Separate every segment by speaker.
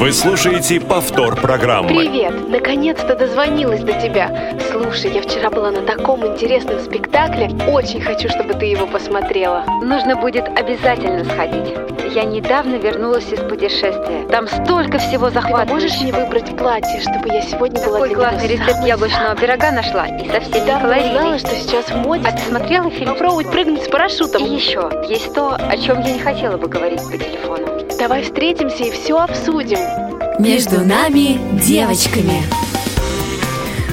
Speaker 1: Вы слушаете повтор программы.
Speaker 2: Привет! Наконец-то дозвонилась до тебя. Слушай, я вчера была на таком интересном спектакле. Очень хочу, чтобы ты его посмотрела.
Speaker 3: Нужно будет обязательно сходить. Я недавно вернулась из путешествия. Там столько всего
Speaker 2: Ты
Speaker 3: захватывающего.
Speaker 2: можешь мне выбрать платье, чтобы я сегодня была
Speaker 3: Такой классный рецепт яблочного пирога нашла. И совсем не
Speaker 2: Недавно узнала,
Speaker 3: калорийный.
Speaker 2: что сейчас в моде.
Speaker 3: А ты смотрела фильм?
Speaker 2: Попробовать прыгнуть с парашютом.
Speaker 3: И еще, есть то, о чем я не хотела бы говорить по телефону.
Speaker 2: Давай встретимся и все обсудим.
Speaker 4: Между нами девочками.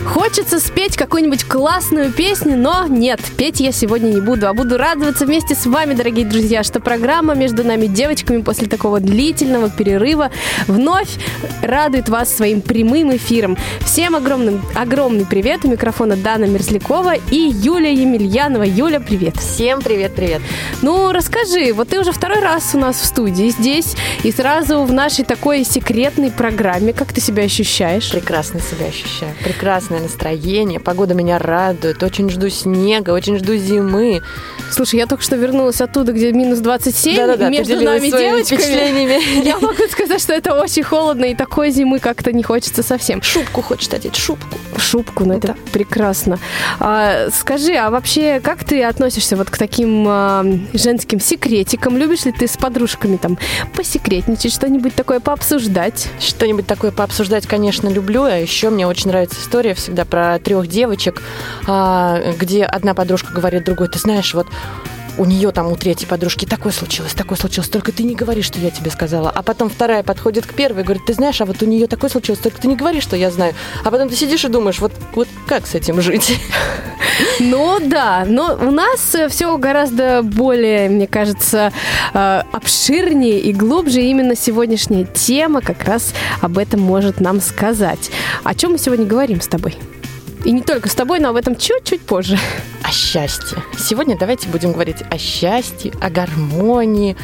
Speaker 4: Хочется спеть какую-нибудь классную песню, но нет, петь я сегодня не буду, а буду радоваться вместе с вами, дорогие друзья, что программа между нами девочками после такого длительного перерыва вновь радует вас своим прямым эфиром. Всем огромным, огромный привет. У микрофона Дана Мерзлякова и Юлия Емельянова. Юля, привет.
Speaker 5: Всем привет-привет.
Speaker 4: Ну, расскажи, вот ты уже второй раз у нас в студии здесь, и сразу в нашей такой секретной программе. Как ты себя ощущаешь?
Speaker 5: Прекрасно себя ощущаю. Прекрасное настроение. Погода меня радует. Очень жду снега, очень жду зимы.
Speaker 4: Слушай, я только что вернулась оттуда, где минус 27,
Speaker 5: Да-да-да,
Speaker 4: между нами девочками. Я могу сказать, что это очень холодно, и такой зимы как-то не хочется совсем.
Speaker 5: Шубку хочет одеть, шубку.
Speaker 4: Шубку, ну это
Speaker 5: Да.
Speaker 4: прекрасно. А, скажи, а вообще, как ты относишься вот к таким а, женским секретикам? Любишь ли ты с подружками там посекретничать, что-нибудь такое пообсуждать?
Speaker 5: Что-нибудь такое пообсуждать, конечно, люблю. А еще мне очень нравится история всегда про трех девочек, а, где одна подружка говорит другой, ты знаешь, вот у нее там у третьей подружки такое случилось, такое случилось, только ты не говори, что я тебе сказала. А потом вторая подходит к первой и говорит, ты знаешь, а вот у нее такое случилось, только ты не говори, что я знаю. А потом ты сидишь и думаешь, вот, вот как с этим жить?
Speaker 4: Ну да, но у нас все гораздо более, мне кажется, э, обширнее и глубже. Именно сегодняшняя тема как раз об этом может нам сказать. О чем мы сегодня говорим с тобой? И не только с тобой, но об этом чуть-чуть позже.
Speaker 5: О счастье. Сегодня давайте будем говорить о счастье, о гармонии,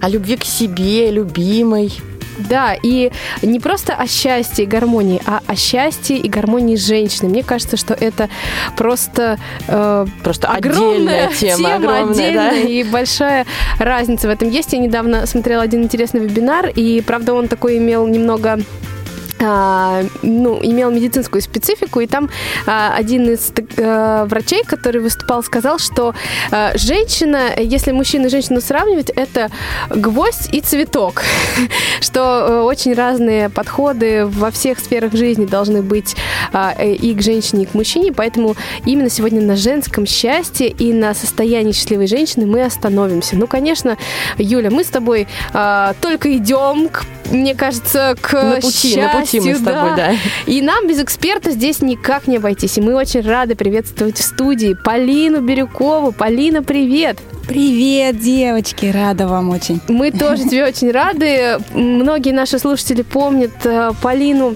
Speaker 5: о любви к себе, любимой.
Speaker 4: Да, и не просто о счастье и гармонии, а о счастье и гармонии женщины. Мне кажется, что это просто э,
Speaker 5: Просто
Speaker 4: огромная
Speaker 5: отдельная тема, огромная,
Speaker 4: отдельная
Speaker 5: да?
Speaker 4: и большая разница в этом есть. Я недавно смотрела один интересный вебинар, и, правда, он такой имел немного ну, имел медицинскую специфику, и там а, один из а, врачей, который выступал, сказал, что а, женщина, если мужчину и женщину сравнивать, это гвоздь и цветок, что э, очень разные подходы во всех сферах жизни должны быть а, и к женщине, и к мужчине, поэтому именно сегодня на женском счастье и на состоянии счастливой женщины мы остановимся. Ну, конечно, Юля, мы с тобой а, только идем, мне кажется, к
Speaker 5: пути мы
Speaker 4: счастью,
Speaker 5: с тобой, да.
Speaker 4: И нам без эксперта здесь никак не обойтись. И мы очень рады приветствовать в студии Полину Бирюкову. Полина, привет!
Speaker 6: Привет, девочки, рада вам очень.
Speaker 4: Мы тоже тебе очень рады. Многие наши слушатели помнят э, Полину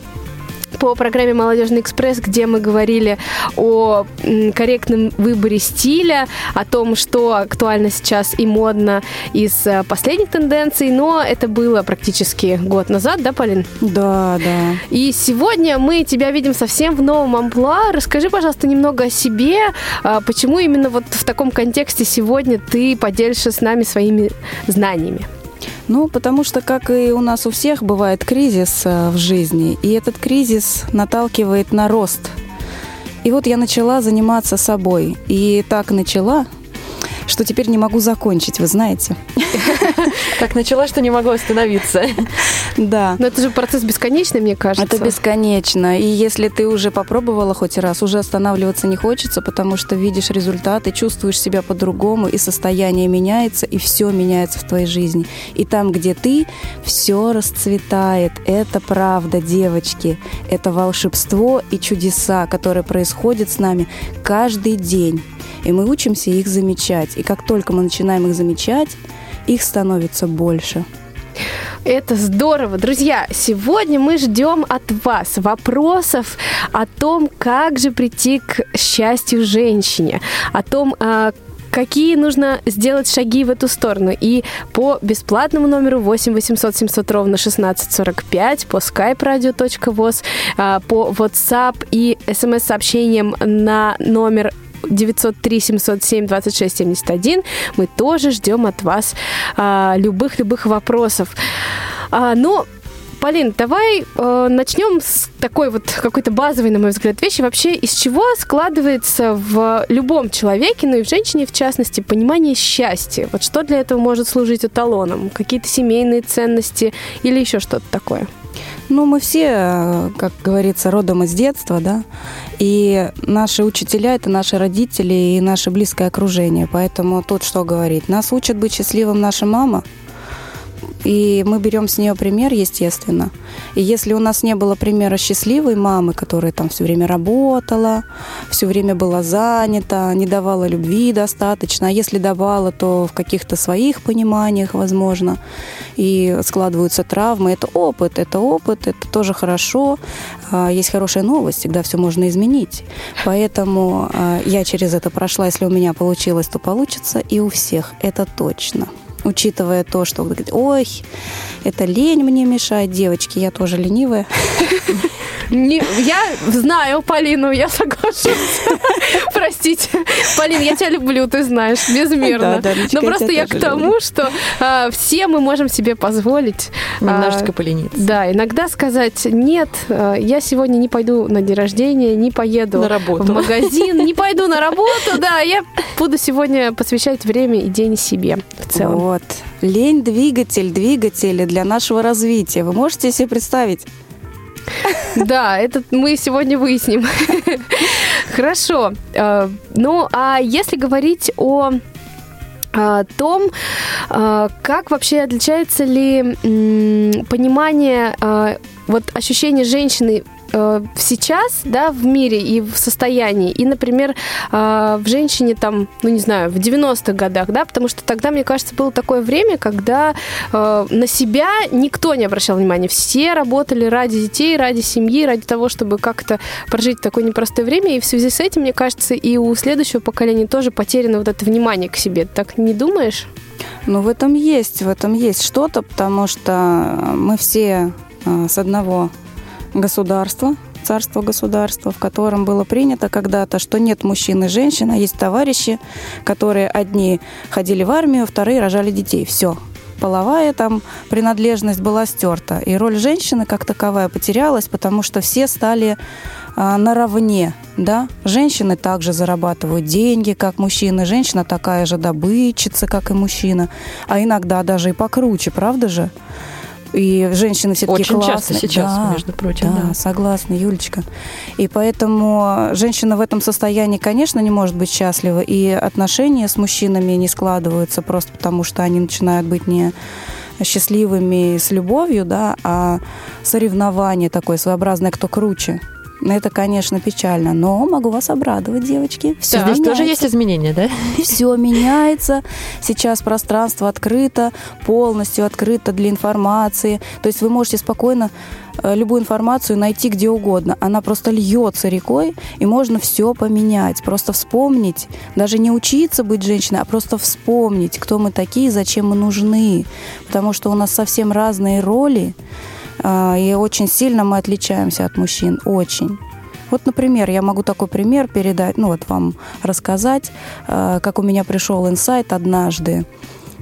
Speaker 4: по программе «Молодежный экспресс», где мы говорили о корректном выборе стиля, о том, что актуально сейчас и модно из э, последних тенденций, но это было практически год назад, да, Полин?
Speaker 6: Да, да.
Speaker 4: И сегодня мы тебя видим совсем в новом амплуа. Расскажи, пожалуйста, немного о себе. А, Почему именно вот в таком контексте сегодня ты поделишься с нами своими знаниями?
Speaker 6: Ну, потому что, как и у нас у всех, бывает кризис э, в жизни, и этот кризис наталкивает на рост. И вот я начала заниматься собой. И так начала, что теперь не могу закончить, вы знаете.
Speaker 5: Так начала, что не могу остановиться.
Speaker 6: Да.
Speaker 4: Но это же процесс бесконечный, мне кажется.
Speaker 6: Это бесконечно. И если ты уже попробовала хоть раз, уже останавливаться не хочется, потому что видишь результаты, чувствуешь себя по-другому, и состояние меняется, и все меняется в твоей жизни. И там, где ты, все расцветает. Это правда, девочки. Это волшебство и чудеса, которые происходят с нами каждый день. И мы учимся их замечать. И как только мы начинаем их замечать, их становится больше.
Speaker 4: Это здорово. Друзья, сегодня мы ждем от вас вопросов о том, как же прийти к счастью женщине, о том, а, какие нужно сделать шаги в эту сторону. И по бесплатному номеру 8 800 700 ровно 1645, по skype radio.voz, а, по WhatsApp и смс-сообщениям на номер 903 707 26 71. Мы тоже ждем от вас а, любых-любых вопросов. А, но Полин, давай э, начнем с такой вот какой-то базовой, на мой взгляд, вещи. Вообще, из чего складывается в любом человеке, ну и в женщине в частности, понимание счастья? Вот что для этого может служить эталоном? Какие-то семейные ценности или еще что-то такое?
Speaker 6: Ну, мы все, э, как говорится, родом из детства, да, и наши учителя – это наши родители и наше близкое окружение. Поэтому тут что говорить? Нас учат быть счастливым наша мама – и мы берем с нее пример, естественно. И если у нас не было примера счастливой мамы, которая там все время работала, все время была занята, не давала любви достаточно, а если давала, то в каких-то своих пониманиях, возможно, и складываются травмы, это опыт, это опыт, это тоже хорошо. А, есть хорошая новость, всегда все можно изменить. Поэтому а, я через это прошла, если у меня получилось, то получится и у всех, это точно учитывая то, что ой, это лень мне мешает, девочки, я тоже ленивая.
Speaker 4: Не, я знаю Полину, я соглашусь. Простите. Полин, я тебя люблю, ты знаешь, безмерно. Да, да, Но просто я, я к тому, люблю. что а, все мы можем себе позволить...
Speaker 5: Немножечко а, полениться.
Speaker 4: Да, иногда сказать, нет, а, я сегодня не пойду на день рождения, не поеду
Speaker 5: на работу.
Speaker 4: в магазин, не пойду на работу, да, я буду сегодня посвящать время и день себе в целом.
Speaker 6: Вот. Лень двигатель, двигатели для нашего развития. Вы можете себе представить?
Speaker 4: Да, это мы сегодня выясним. Хорошо. Э, ну, а если говорить о том, э, как вообще отличается ли понимание, э, вот ощущение женщины э, сейчас, да, в мире и в состоянии, и, например, э, в женщине там, ну не знаю, в 90-х годах, да, потому что тогда, мне кажется, было такое время, когда э, на себя никто не обращал внимания, все работали ради детей, ради семьи, ради того, чтобы как-то прожить такое непростое время, и в связи с этим, мне кажется, и у следующего поколения тоже потеряно вот это внимание к себе. Так не думаешь?
Speaker 6: Ну, в этом есть, в этом есть что-то, потому что мы все с одного государства, царство государства, в котором было принято когда-то, что нет мужчин и женщин, а есть товарищи, которые одни ходили в армию, вторые рожали детей. Все. Половая там принадлежность была стерта. И роль женщины как таковая потерялась, потому что все стали а, наравне. Да? Женщины также зарабатывают деньги, как мужчины. Женщина такая же добытчица, как и мужчина. А иногда даже и покруче, правда же? И женщины все таки
Speaker 5: Очень
Speaker 6: классные.
Speaker 5: часто сейчас,
Speaker 6: да,
Speaker 5: между прочим.
Speaker 6: Да, да, согласна, Юлечка. И поэтому женщина в этом состоянии, конечно, не может быть счастлива. И отношения с мужчинами не складываются просто потому, что они начинают быть не счастливыми с любовью, да, а соревнование такое своеобразное, кто круче. Это, конечно, печально, но могу вас обрадовать, девочки.
Speaker 5: Все Здесь меняется. тоже есть изменения, да?
Speaker 6: Все меняется. Сейчас пространство открыто, полностью открыто для информации. То есть вы можете спокойно э, любую информацию найти где угодно. Она просто льется рекой, и можно все поменять. Просто вспомнить, даже не учиться быть женщиной, а просто вспомнить, кто мы такие, зачем мы нужны. Потому что у нас совсем разные роли. А, и очень сильно мы отличаемся от мужчин, очень. Вот, например, я могу такой пример передать, ну вот вам рассказать, а, как у меня пришел инсайт однажды,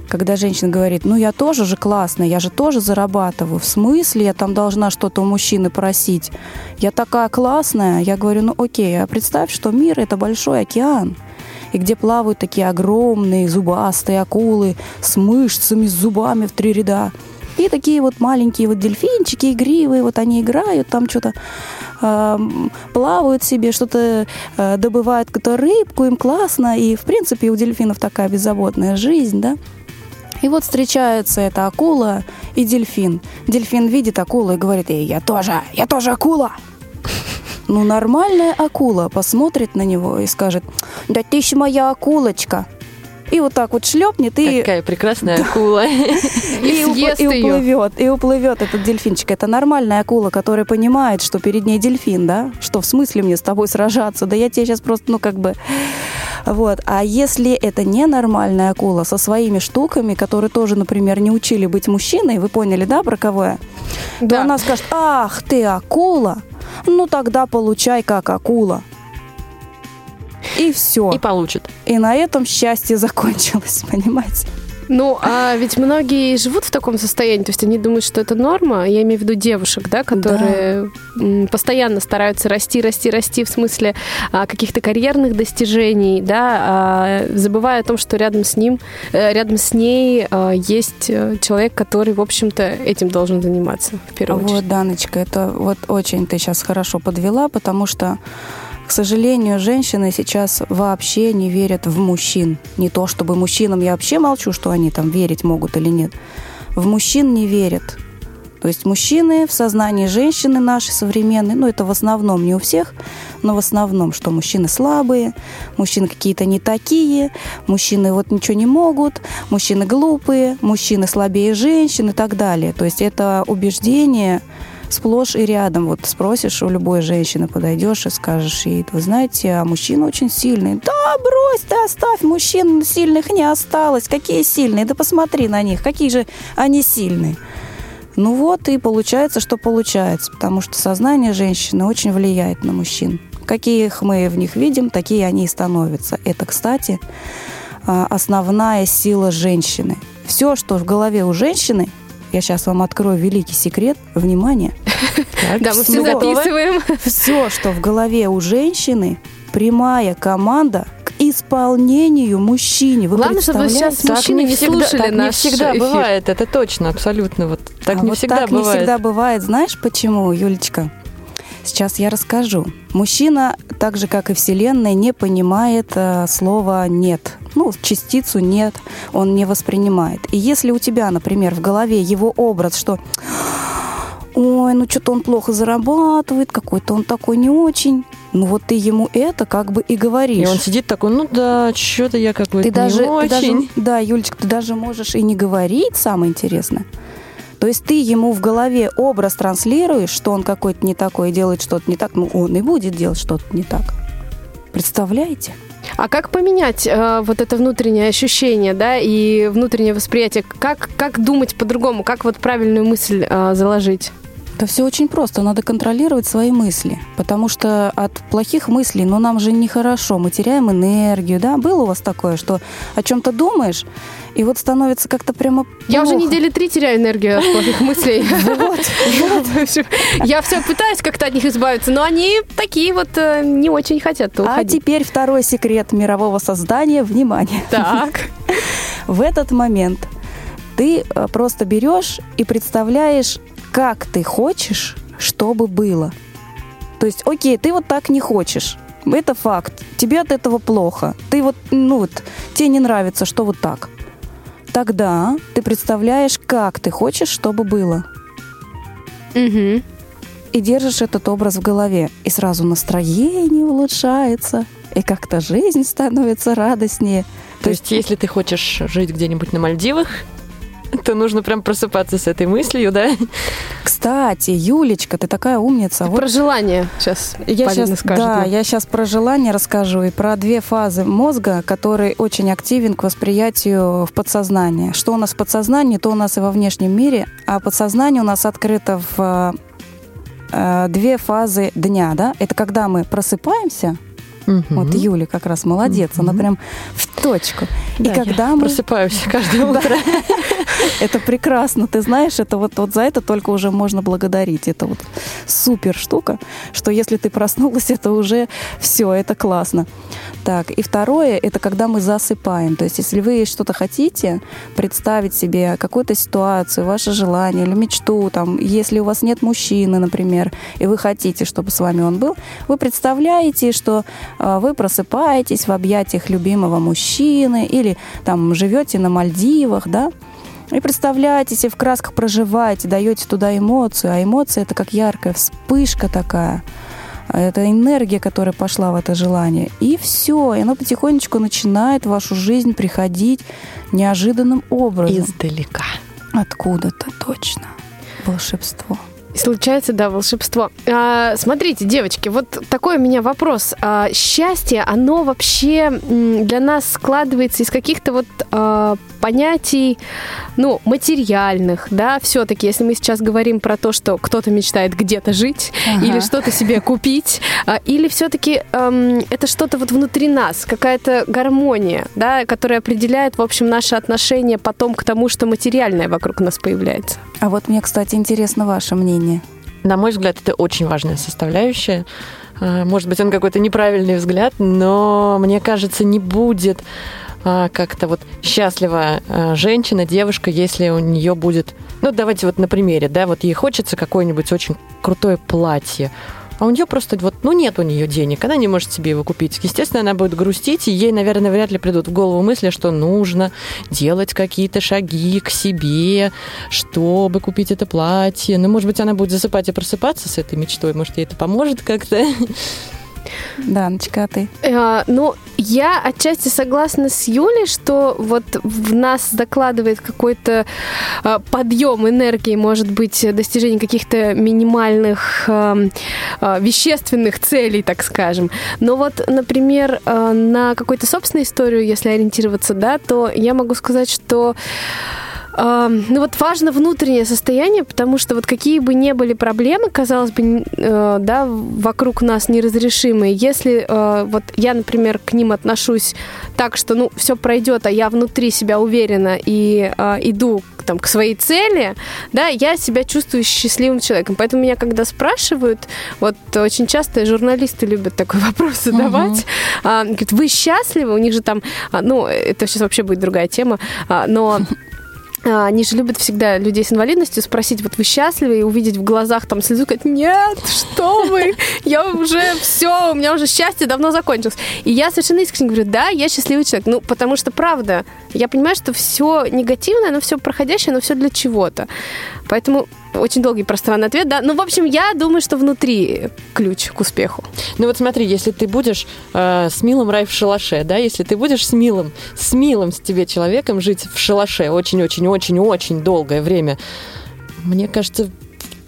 Speaker 6: когда женщина говорит, ну я тоже же классная, я же тоже зарабатываю. В смысле я там должна что-то у мужчины просить? Я такая классная. Я говорю, ну окей, а представь, что мир это большой океан и где плавают такие огромные зубастые акулы с мышцами, с зубами в три ряда. И такие вот маленькие вот дельфинчики игривые, вот они играют, там что-то э, плавают себе, что-то э, добывают, какую-то рыбку, им классно. И, в принципе, у дельфинов такая беззаботная жизнь, да. И вот встречается эта акула и дельфин. Дельфин видит акулу и говорит ей, я тоже, я тоже акула. Ну, нормальная акула посмотрит на него и скажет, да ты еще моя акулочка и вот так вот шлепнет и...
Speaker 5: Какая прекрасная акула.
Speaker 6: И уплывет, и уплывет этот дельфинчик. Это нормальная акула, которая понимает, что перед ней дельфин, да? Что в смысле мне с тобой сражаться? Да я тебе сейчас просто, ну, как бы... Вот. А если это ненормальная акула со своими штуками, которые тоже, например, не учили быть мужчиной, вы поняли, да, про кого я? Да. То она скажет, ах, ты акула, ну тогда получай как акула. И все.
Speaker 5: И получит.
Speaker 6: И на этом счастье закончилось, понимаете?
Speaker 4: Ну, а ведь многие живут в таком состоянии, то есть они думают, что это норма. Я имею в виду девушек, да, которые м, постоянно стараются расти, расти, расти в смысле а, каких-то карьерных достижений, да, а, забывая о том, что рядом с ним, э, рядом с ней а, есть э, человек, который, в общем-то, этим должен заниматься в первую очередь.
Speaker 6: Вот, Даночка, это вот очень ты сейчас хорошо подвела, потому что, к сожалению, женщины сейчас вообще не верят в мужчин. Не то чтобы мужчинам, я вообще молчу, что они там верить могут или нет. В мужчин не верят. То есть мужчины в сознании женщины наши современные, ну это в основном не у всех, но в основном, что мужчины слабые, мужчины какие-то не такие, мужчины вот ничего не могут, мужчины глупые, мужчины слабее женщин и так далее. То есть это убеждение сплошь и рядом. Вот спросишь у любой женщины, подойдешь и скажешь ей, вы знаете, а мужчина очень сильный. Да, брось ты, оставь, мужчин сильных не осталось. Какие сильные? Да посмотри на них, какие же они сильные. Ну вот и получается, что получается, потому что сознание женщины очень влияет на мужчин. Каких мы в них видим, такие они и становятся. Это, кстати, а, основная сила женщины. Все, что в голове у женщины, я сейчас вам открою великий секрет, внимание,
Speaker 4: Да, мы все записываем.
Speaker 6: все, что в голове у женщины, прямая команда к исполнению мужчине. Вы
Speaker 4: Главное, чтобы вы сейчас мужчины не
Speaker 5: всегда,
Speaker 4: слушали
Speaker 5: так не всегда
Speaker 4: эфир.
Speaker 5: бывает, это точно, абсолютно. Вот так
Speaker 6: А
Speaker 5: не
Speaker 6: вот
Speaker 5: всегда
Speaker 6: так
Speaker 5: бывает.
Speaker 6: не всегда бывает. Знаешь почему, Юлечка? Сейчас я расскажу. Мужчина, так же как и Вселенная, не понимает э, слова «нет». Ну, частицу «нет» он не воспринимает. И если у тебя, например, в голове его образ, что «Ой, ну что-то он плохо зарабатывает, какой-то он такой не очень», ну вот ты ему это как бы и говоришь.
Speaker 5: И он сидит такой, ну да, что-то я какой-то
Speaker 6: Ты даже,
Speaker 5: не
Speaker 6: ты
Speaker 5: очень.
Speaker 6: даже- да, Юлечка, ты даже можешь и не говорить, самое интересное. То есть ты ему в голове образ транслируешь, что он какой-то не такой, делает что-то не так, ну он и будет делать что-то не так. Представляете?
Speaker 4: А как поменять э, вот это внутреннее ощущение, да, и внутреннее восприятие? Как, как думать по-другому? Как вот правильную мысль э, заложить?
Speaker 6: Да все очень просто, надо контролировать свои мысли, потому что от плохих мыслей, ну нам же нехорошо, мы теряем энергию, да? Было у вас такое, что о чем-то думаешь, и вот становится как-то прямо
Speaker 4: Я уже
Speaker 6: плохо.
Speaker 4: недели три теряю энергию от плохих мыслей. Я все пытаюсь как-то от них избавиться, но они такие вот э, не очень хотят
Speaker 6: А теперь второй секрет мирового создания. Внимание!
Speaker 4: Так.
Speaker 6: В этот момент ты э, просто берешь и представляешь, как ты хочешь, чтобы было. То есть, окей, ты вот так не хочешь. Это факт. Тебе от этого плохо. Ты вот, ну вот, тебе не нравится, что вот так. Тогда ты представляешь, как ты хочешь, чтобы было.
Speaker 4: Мгм.
Speaker 6: И держишь этот образ в голове. И сразу настроение улучшается. И как-то жизнь становится радостнее.
Speaker 5: То есть, если ты хочешь жить где-нибудь на Мальдивах, то нужно прям просыпаться с этой мыслью, да?
Speaker 6: Кстати, Юлечка, ты такая умница. Вот
Speaker 4: Про желание сейчас
Speaker 6: Я
Speaker 4: Полина
Speaker 6: сейчас,
Speaker 4: скажет
Speaker 6: да,
Speaker 4: нам.
Speaker 6: я сейчас про желание расскажу и про две фазы мозга, который очень активен к восприятию в подсознании. Что у нас в подсознании, то у нас и во внешнем мире, а подсознание у нас открыто в э, две фазы дня, да? Это когда мы просыпаемся, вот Юля как раз молодец, она
Speaker 5: Мгм.
Speaker 6: прям в точку.
Speaker 5: Да,
Speaker 6: и когда
Speaker 5: я
Speaker 6: мы
Speaker 5: просыпаюсь каждое утро.
Speaker 6: это прекрасно, ты знаешь, это вот, вот за это только уже можно благодарить. Это вот супер штука, что если ты проснулась, это уже все, это классно. Так, и второе, это когда мы засыпаем. То есть, если вы что-то хотите, представить себе какую-то ситуацию, ваше желание или мечту, там, если у вас нет мужчины, например, и вы хотите, чтобы с вами он был, вы представляете, что вы просыпаетесь в объятиях любимого мужчины или там живете на Мальдивах, да, и представляете себе, в красках проживаете, даете туда эмоцию, а эмоция это как яркая вспышка такая. Это энергия, которая пошла в это желание. И все, и оно потихонечку начинает в вашу жизнь приходить неожиданным образом.
Speaker 5: Издалека.
Speaker 6: Откуда-то точно. Волшебство.
Speaker 4: Случается, да, волшебство. А, смотрите, девочки, вот такой у меня вопрос. А, счастье, оно вообще для нас складывается из каких-то вот а, понятий, ну, материальных, да, все-таки, если мы сейчас говорим про то, что кто-то мечтает где-то жить ага. или что-то себе купить, а, или все-таки эм, это что-то вот внутри нас, какая-то гармония, да, которая определяет, в общем, наши отношения потом к тому, что материальное вокруг нас появляется.
Speaker 6: А вот мне, кстати, интересно ваше мнение.
Speaker 5: На мой взгляд, это очень важная составляющая. А, может быть, он какой-то неправильный взгляд, но мне кажется, не будет а, как-то вот счастлива а, женщина, девушка, если у нее будет... Ну, давайте вот на примере, да, вот ей хочется какое-нибудь очень крутое платье а у нее просто вот, ну, нет у нее денег, она не может себе его купить. Естественно, она будет грустить, и ей, наверное, вряд ли придут в голову мысли, что нужно делать какие-то шаги к себе, чтобы купить это платье. Ну, может быть, она будет засыпать и просыпаться с этой мечтой, может, ей это поможет как-то.
Speaker 6: Да, Ночка, а ты?
Speaker 4: Э, ну, я отчасти согласна с Юлей, что вот в нас закладывает какой-то э, подъем энергии, может быть, достижение каких-то минимальных э, э, вещественных целей, так скажем. Но вот, например, э, на какую-то собственную историю, если ориентироваться, да, то я могу сказать, что ну вот важно внутреннее состояние, потому что вот какие бы ни были проблемы, казалось бы, э, да, вокруг нас неразрешимые, если э, вот я, например, к ним отношусь так, что, ну, все пройдет, а я внутри себя уверена и э, иду там, к своей цели, да, я себя чувствую счастливым человеком. Поэтому меня, когда спрашивают, вот очень часто журналисты любят такой вопрос задавать, uh-huh. а, говорят, вы счастливы? У них же там, а, ну, это сейчас вообще будет другая тема, а, но они же любят всегда людей с инвалидностью спросить, вот вы счастливы, и увидеть в глазах там слезу, сказать, нет, что вы, я уже все, у меня уже счастье давно закончилось. И я совершенно искренне говорю, да, я счастливый человек. Ну, потому что, правда, я понимаю, что все негативное, но все проходящее, но все для чего-то. Поэтому очень долгий пространный ответ, да. Ну, в общем, я думаю, что внутри ключ к успеху.
Speaker 5: Ну вот смотри, если ты будешь э, с милым рай в шалаше, да, если ты будешь с милым, с милым с тебе человеком жить в шалаше очень-очень-очень-очень долгое время, мне кажется,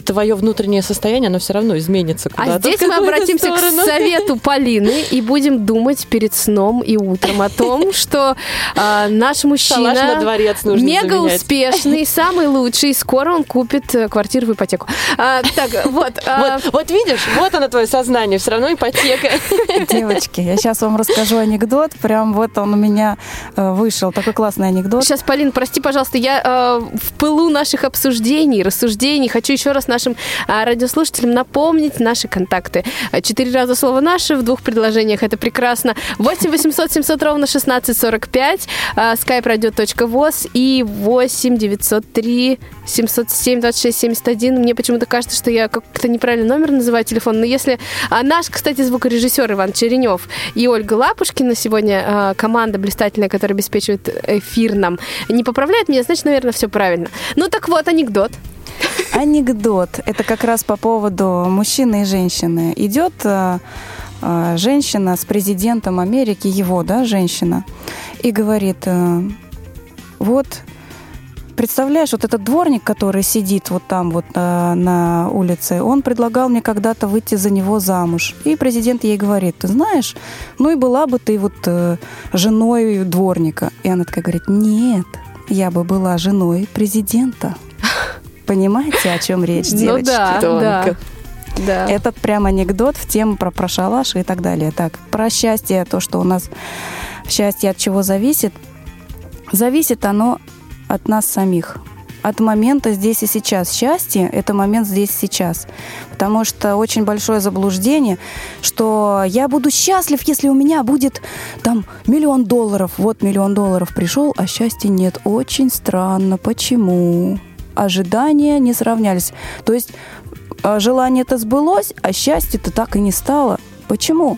Speaker 5: твое внутреннее состояние, оно все равно изменится
Speaker 4: куда-то. А здесь мы обратимся сторону. к совету Полины и будем думать перед сном и утром о том, что э, наш мужчина мега успешный, самый лучший, скоро он купит э, квартиру в ипотеку. А, так, вот,
Speaker 5: а... вот. Вот видишь, вот оно твое сознание, все равно ипотека.
Speaker 6: Девочки, я сейчас вам расскажу анекдот, прям вот он у меня э, вышел, такой классный анекдот.
Speaker 4: Сейчас, Полин, прости, пожалуйста, я э, в пылу наших обсуждений, рассуждений хочу еще раз нашим а, радиослушателям напомнить наши контакты. Четыре раза слово «наши» в двух предложениях. Это прекрасно. 8 800 700 ровно 1645, skype-radio.voz и 8 903 707 26 71. Мне почему-то кажется, что я как-то неправильно номер называю телефон. Но если а, наш, кстати, звукорежиссер Иван Черенев и Ольга Лапушкина сегодня а, команда блистательная, которая обеспечивает эфир нам, не поправляет меня, значит, наверное, все правильно. Ну так вот, анекдот.
Speaker 6: Анекдот. Это как раз по поводу мужчины и женщины. Идет э, э, женщина с президентом Америки, его, да, женщина, и говорит, э, вот, представляешь, вот этот дворник, который сидит вот там вот э, на улице, он предлагал мне когда-то выйти за него замуж. И президент ей говорит, ты знаешь, ну и была бы ты вот э, женой дворника. И она такая говорит, нет, я бы была женой президента. Понимаете, о чем речь, ну девочки?
Speaker 4: Ну да, да.
Speaker 6: Да. Этот прям анекдот в тему про, про шалаш и так далее. Так, про счастье, то, что у нас счастье от чего зависит. Зависит оно от нас самих от момента здесь и сейчас. Счастье – это момент здесь и сейчас. Потому что очень большое заблуждение, что я буду счастлив, если у меня будет там миллион долларов. Вот миллион долларов пришел, а счастья нет. Очень странно. Почему? Ожидания не сравнялись. То есть а, желание это сбылось, а счастье-то так и не стало. Почему?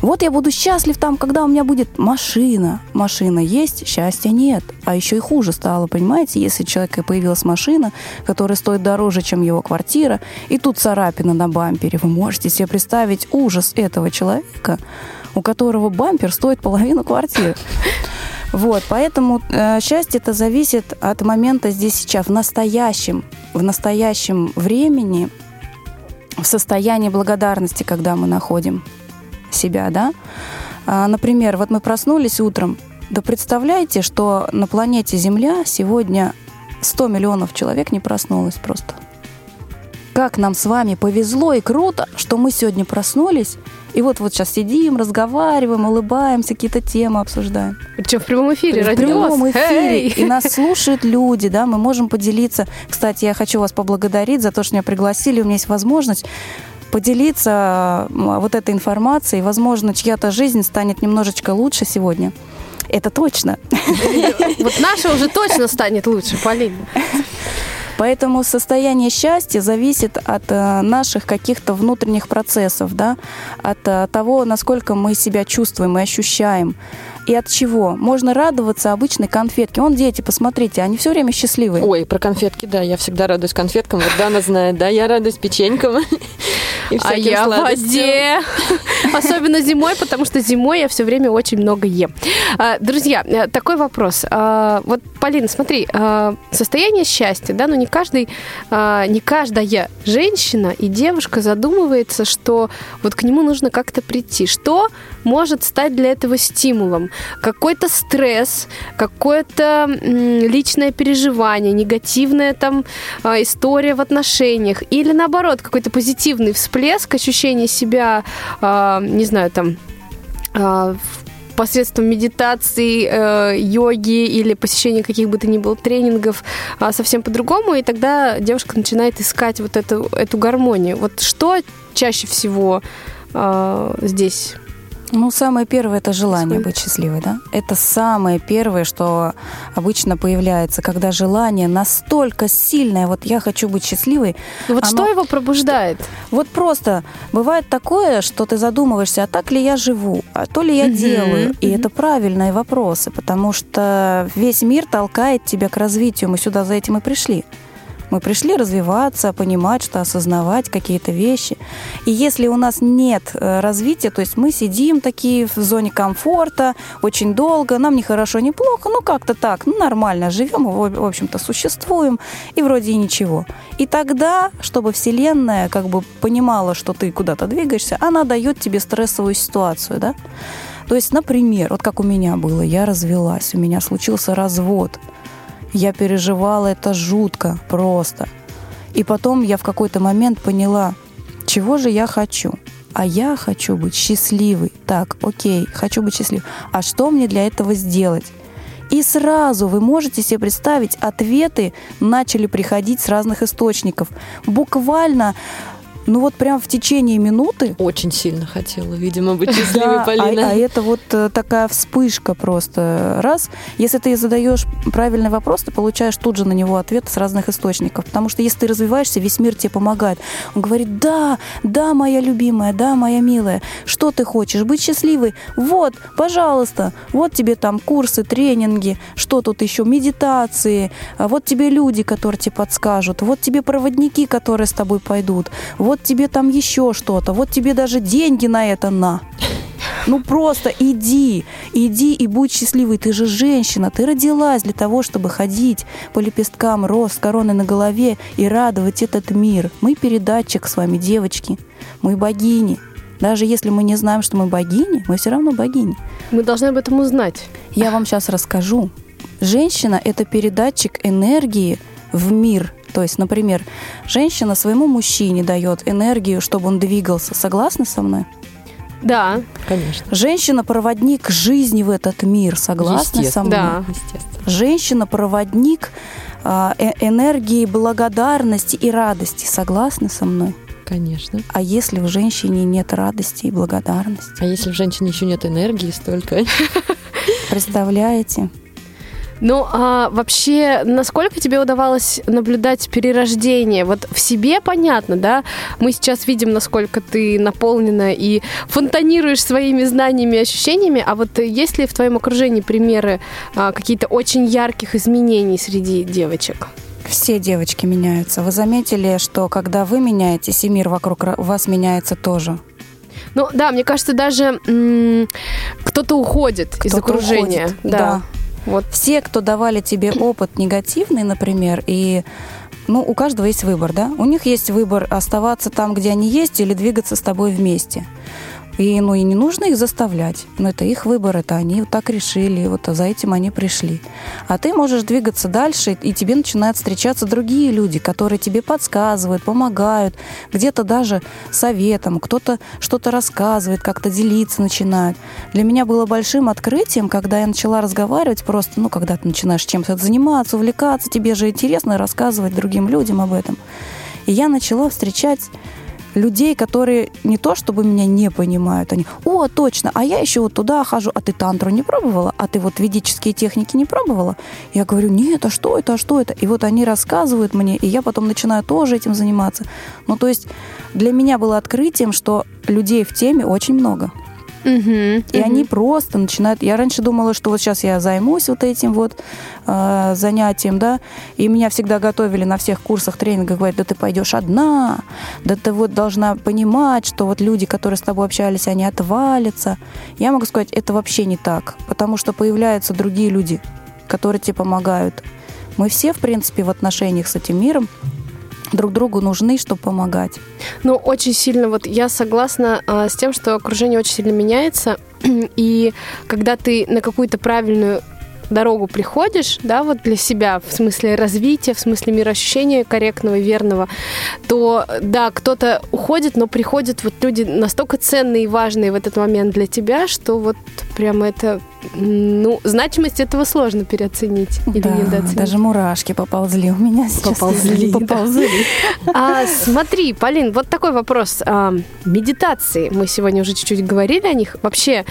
Speaker 6: Вот я буду счастлив там, когда у меня будет машина. Машина есть, счастья нет. А еще и хуже стало, понимаете, если у человека появилась машина, которая стоит дороже, чем его квартира, и тут царапина на бампере. Вы можете себе представить ужас этого человека, у которого бампер стоит половину квартиры. Вот, поэтому э, счастье это зависит от момента здесь сейчас, в настоящем, в настоящем времени, в состоянии благодарности, когда мы находим себя, да. А, например, вот мы проснулись утром, да представляете, что на планете Земля сегодня 100 миллионов человек не проснулось просто. Как нам с вами повезло и круто, что мы сегодня проснулись, и вот вот сейчас сидим, разговариваем, улыбаемся, какие-то темы обсуждаем.
Speaker 4: Что, в прямом эфире,
Speaker 6: В прямом эфире.
Speaker 4: Эй!
Speaker 6: И нас слушают люди, да, мы можем поделиться. Кстати, я хочу вас поблагодарить за то, что меня пригласили. У меня есть возможность поделиться вот этой информацией. Возможно, чья-то жизнь станет немножечко лучше сегодня. Это точно.
Speaker 4: Вот наша уже точно станет лучше, Полина.
Speaker 6: Поэтому состояние счастья зависит от э, наших каких-то внутренних процессов, да, от э, того, насколько мы себя чувствуем и ощущаем. И от чего? Можно радоваться обычной конфетке. Он дети, посмотрите, они все время счастливые.
Speaker 5: Ой, про конфетки, да, я всегда радуюсь конфеткам. Вот Дана знает, да, я радуюсь печенькам.
Speaker 4: А я в воде. Особенно зимой, потому что зимой я все время очень много ем. А, Друзья, э, такой вопрос. А, Вот, Полина, смотри, а, состояние счастья, да, но не каждый, не каждая женщина и девушка задумывается, что вот к нему нужно как-то прийти. Что может стать для этого стимулом? Какой-то стресс, какое-то личное переживание, негативная там история в отношениях или наоборот какой-то позитивный всплеск, ощущение себя, а, не знаю, там в- посредством медитации, э, йоги или посещения каких бы то ни было тренингов а, совсем по-другому, и тогда девушка начинает искать вот эту, эту гармонию. Вот что чаще всего а, здесь?
Speaker 6: Ну, самое первое это желание
Speaker 4: Происходит.
Speaker 6: быть счастливой, да? Это самое первое, что обычно появляется, когда желание настолько сильное, вот я хочу быть счастливой.
Speaker 4: Вот
Speaker 6: Оно-
Speaker 4: что его пробуждает?
Speaker 6: Вот просто бывает такое, что ты задумываешься, а так ли я живу, а то ли я
Speaker 4: Мгм,
Speaker 6: делаю. И
Speaker 4: мгм.
Speaker 6: это правильные вопросы, потому что весь мир толкает тебя к развитию. Мы сюда за этим и пришли. Мы пришли развиваться, понимать, что осознавать какие-то вещи. И если у нас нет э, развития, то есть мы сидим такие в зоне комфорта очень долго, нам не хорошо, не плохо, ну как-то так, ну нормально живем, в общем-то существуем, и вроде и ничего. И тогда, чтобы Вселенная как бы понимала, что ты куда-то двигаешься, она дает тебе стрессовую ситуацию, да? То есть, например, вот как у меня было, я развелась, у меня случился развод. Я переживала это жутко просто. И потом я в какой-то момент поняла, чего же я хочу. А я хочу быть счастливой. Так, окей, хочу быть счастливой. А что мне для этого сделать? И сразу вы можете себе представить, ответы начали приходить с разных источников. Буквально, ну вот прям в течение минуты
Speaker 5: Очень сильно хотела, видимо, быть счастливой,
Speaker 6: да, а,
Speaker 5: Полина.
Speaker 6: а это вот э, такая вспышка просто. Раз, если ты задаешь правильный вопрос, ты получаешь тут же на него ответ с разных источников. Потому что если ты развиваешься, весь мир тебе помогает. Он говорит, да, да, моя любимая, да, моя милая, что ты хочешь, быть счастливой? Вот, пожалуйста, вот тебе там курсы, тренинги, что тут еще, медитации, а вот тебе люди, которые тебе подскажут, вот тебе проводники, которые с тобой пойдут, вот тебе там еще что-то, вот тебе даже деньги на это на. Ну просто иди, иди и будь счастливой. Ты же женщина, ты родилась для того, чтобы ходить по лепесткам роз с короной на голове и радовать этот мир. Мы передатчик с вами, девочки. Мы богини. Даже если мы не знаем, что мы богини, мы все равно богини.
Speaker 4: Мы должны об этом узнать.
Speaker 6: Я вам сейчас расскажу. Женщина – это передатчик энергии в мир. То есть, например, женщина своему мужчине дает энергию, чтобы он двигался. Согласны со мной?
Speaker 4: Да,
Speaker 5: Конечно.
Speaker 6: Женщина – проводник жизни в этот мир. Согласны со мной?
Speaker 4: да.
Speaker 5: Естественно.
Speaker 6: Женщина – проводник а, э- энергии благодарности и радости. Согласны со мной?
Speaker 5: Конечно.
Speaker 6: А если в женщине нет радости и благодарности?
Speaker 5: А если в женщине еще нет энергии столько?
Speaker 6: Представляете?
Speaker 4: Ну, а вообще, насколько тебе удавалось наблюдать перерождение? Вот в себе понятно, да? Мы сейчас видим, насколько ты наполнена и фонтанируешь своими знаниями и ощущениями. А вот есть ли в твоем окружении примеры а, какие-то очень ярких изменений среди девочек?
Speaker 6: Все девочки меняются. Вы заметили, что когда вы меняетесь, и мир вокруг вас меняется тоже?
Speaker 4: Ну, да, мне кажется, даже м, кто-то уходит из
Speaker 6: Кто-то
Speaker 4: окружения.
Speaker 6: уходит,
Speaker 4: Да.
Speaker 6: да.
Speaker 4: Вот.
Speaker 6: Все, кто давали тебе опыт негативный, например, и ну, у каждого есть выбор, да? У них есть выбор оставаться там, где они есть, или двигаться с тобой вместе. И, ну, и не нужно их заставлять. Но это их выбор, это они вот так решили, вот за этим они пришли. А ты можешь двигаться дальше, и тебе начинают встречаться другие люди, которые тебе подсказывают, помогают, где-то даже советом, кто-то что-то рассказывает, как-то делиться начинают. Для меня было большим открытием, когда я начала разговаривать просто, ну, когда ты начинаешь чем-то заниматься, увлекаться, тебе же интересно рассказывать другим людям об этом. И я начала встречать людей, которые не то чтобы меня не понимают, они, о, точно, а я еще вот туда хожу, а ты тантру не пробовала, а ты вот ведические техники не пробовала? Я говорю, нет, а что это, а что это? И вот они рассказывают мне, и я потом начинаю тоже этим заниматься. Ну, то есть для меня было открытием, что людей в теме очень много.
Speaker 4: Угу,
Speaker 6: и угу. они просто начинают... Я раньше думала, что вот сейчас я займусь вот этим вот э, занятием, да, и меня всегда готовили на всех курсах тренинга, говорят, да ты пойдешь одна, да ты вот должна понимать, что вот люди, которые с тобой общались, они отвалятся. Я могу сказать, это вообще не так, потому что появляются другие люди, которые тебе помогают. Мы все, в принципе, в отношениях с этим миром друг другу нужны, чтобы помогать.
Speaker 4: Ну, очень сильно, вот я согласна а, с тем, что окружение очень сильно меняется, и когда ты на какую-то правильную дорогу приходишь, да, вот для себя, в смысле развития, в смысле мироощущения корректного и верного, то, да, кто-то уходит, но приходят вот люди настолько ценные и важные в этот момент для тебя, что вот прямо это ну, значимость этого сложно переоценить или да, недооценить.
Speaker 6: даже мурашки поползли у меня сейчас.
Speaker 4: Поползли. Поползли. А, смотри, Полин, вот такой вопрос. А, медитации. Мы сегодня уже чуть-чуть говорили о них. Вообще,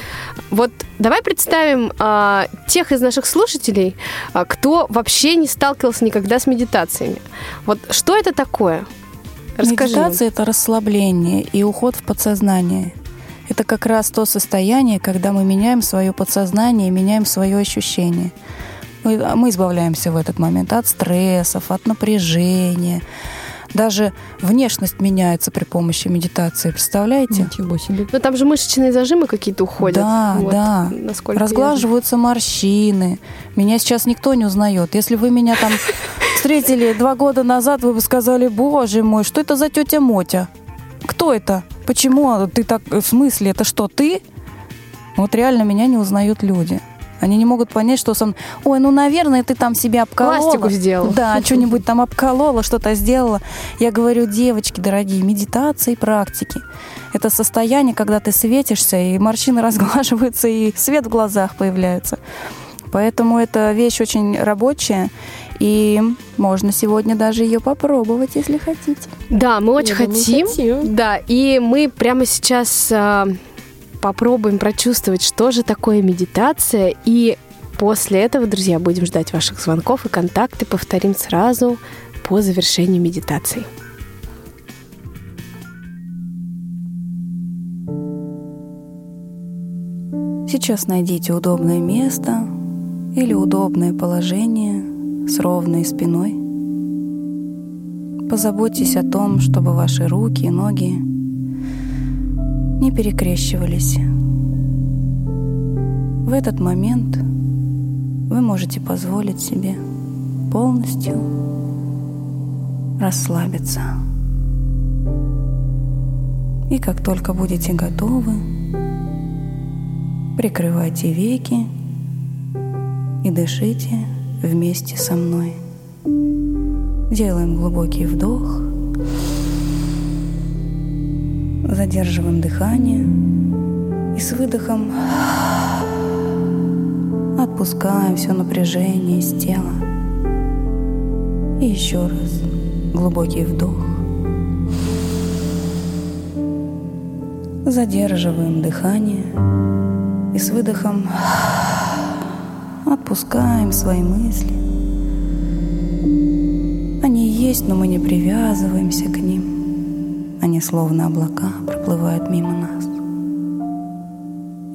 Speaker 4: вот давай представим а, тех из наших слушателей, а, кто вообще не сталкивался никогда с медитациями. Вот что это такое?
Speaker 6: Расскажи Медитация это расслабление и уход в подсознание. Это как раз то состояние, когда мы меняем свое подсознание, меняем свое ощущение. Мы, мы избавляемся в этот момент от стрессов, от напряжения. Даже внешность меняется при помощи медитации, представляете?
Speaker 4: Ничего себе. Но там же мышечные зажимы какие-то уходят.
Speaker 6: Да, вот, да. Разглаживаются морщины. Меня сейчас никто не узнает. Если вы меня там встретили два года назад, вы бы сказали, боже мой, что это за тетя Мотя? Кто это? Почему ты так... В смысле, это что, ты? Вот реально меня не узнают люди. Они не могут понять, что сам... Ой, ну, наверное, ты там себя обколола.
Speaker 4: Пластику сделала.
Speaker 6: Да, что-нибудь там обколола, что-то сделала. Я говорю, девочки дорогие, медитации, практики. Это состояние, когда ты светишься, и морщины разглаживаются, и свет в глазах появляется. Поэтому это вещь очень рабочая. И можно сегодня даже ее попробовать, если хотите.
Speaker 4: Да, мы очень хотим. хотим. Да, и мы прямо сейчас а, попробуем прочувствовать, что же такое медитация. И после этого, друзья, будем ждать ваших звонков и контакты. Повторим сразу по завершению медитации.
Speaker 6: Сейчас найдите удобное место или удобное положение – с ровной спиной. Позаботьтесь о том, чтобы ваши руки и ноги не перекрещивались. В этот момент вы можете позволить себе полностью расслабиться. И как только будете готовы, прикрывайте веки и дышите вместе со мной. Делаем глубокий вдох, задерживаем дыхание и с выдохом отпускаем все напряжение из тела. И еще раз глубокий вдох. Задерживаем дыхание и с выдохом Отпускаем свои мысли. Они есть, но мы не привязываемся к ним. Они словно облака проплывают мимо нас.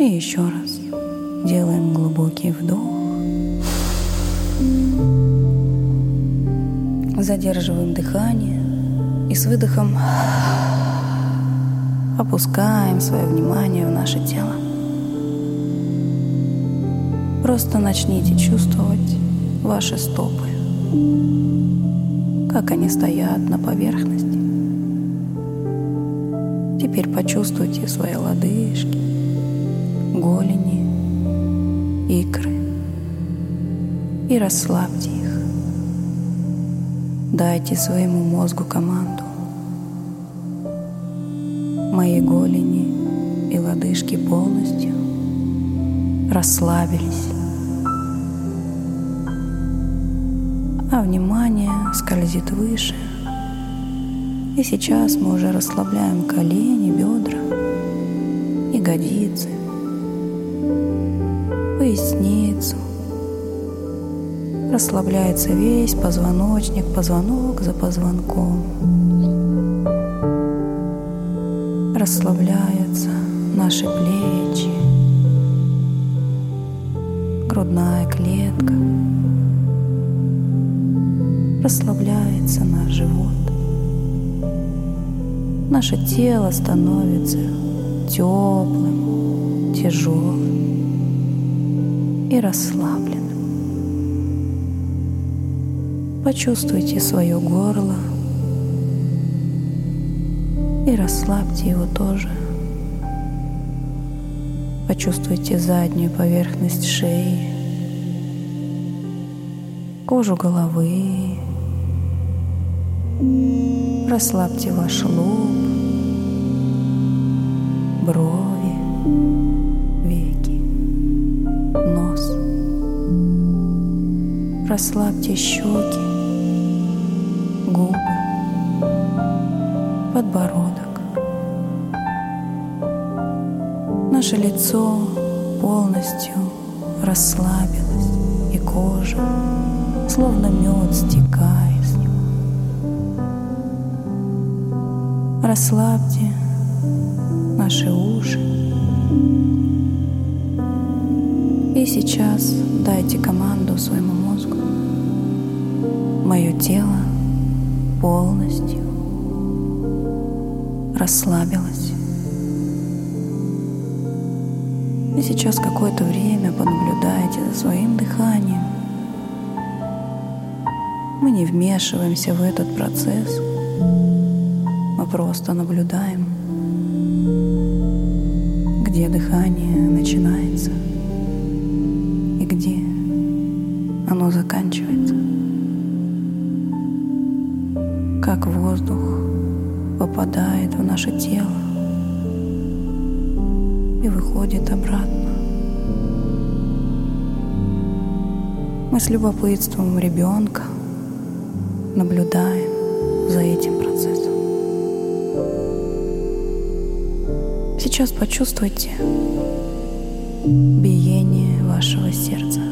Speaker 6: И еще раз делаем глубокий вдох. Задерживаем дыхание и с выдохом опускаем свое внимание в наше тело. Просто начните чувствовать ваши стопы. как они стоят на поверхности. Теперь почувствуйте свои лодыжки, голени, икры и расслабьте их. Дайте своему мозгу команду. Мои голени и лодыжки полностью расслабились. А внимание скользит выше. И сейчас мы уже расслабляем колени, бедра, ягодицы, поясницу. Расслабляется весь позвоночник, позвонок за позвонком. Расслабляются наши плечи, грудная клетка. Расслабляется наш живот. Наше тело становится теплым, тяжелым и расслабленным. Почувствуйте свое горло и расслабьте его тоже. Почувствуйте заднюю поверхность шеи, кожу головы. Расслабьте ваш лоб, брови, веки, нос. Расслабьте щеки, губы, подбородок. Наше лицо полностью расслабилось, и кожа, словно мед, стекает с него. Расслабьте наши уши. И сейчас дайте команду своему мозгу. Мое тело полностью расслабилось. И сейчас какое-то время понаблюдайте за своим дыханием. Мы не вмешиваемся в этот процесс. Мы просто наблюдаем, где дыхание начинается и где оно заканчивается. Как воздух попадает в наше тело и выходит обратно. Мы с любопытством ребенка наблюдаем за этим процессом. Сейчас почувствуйте биение вашего сердца.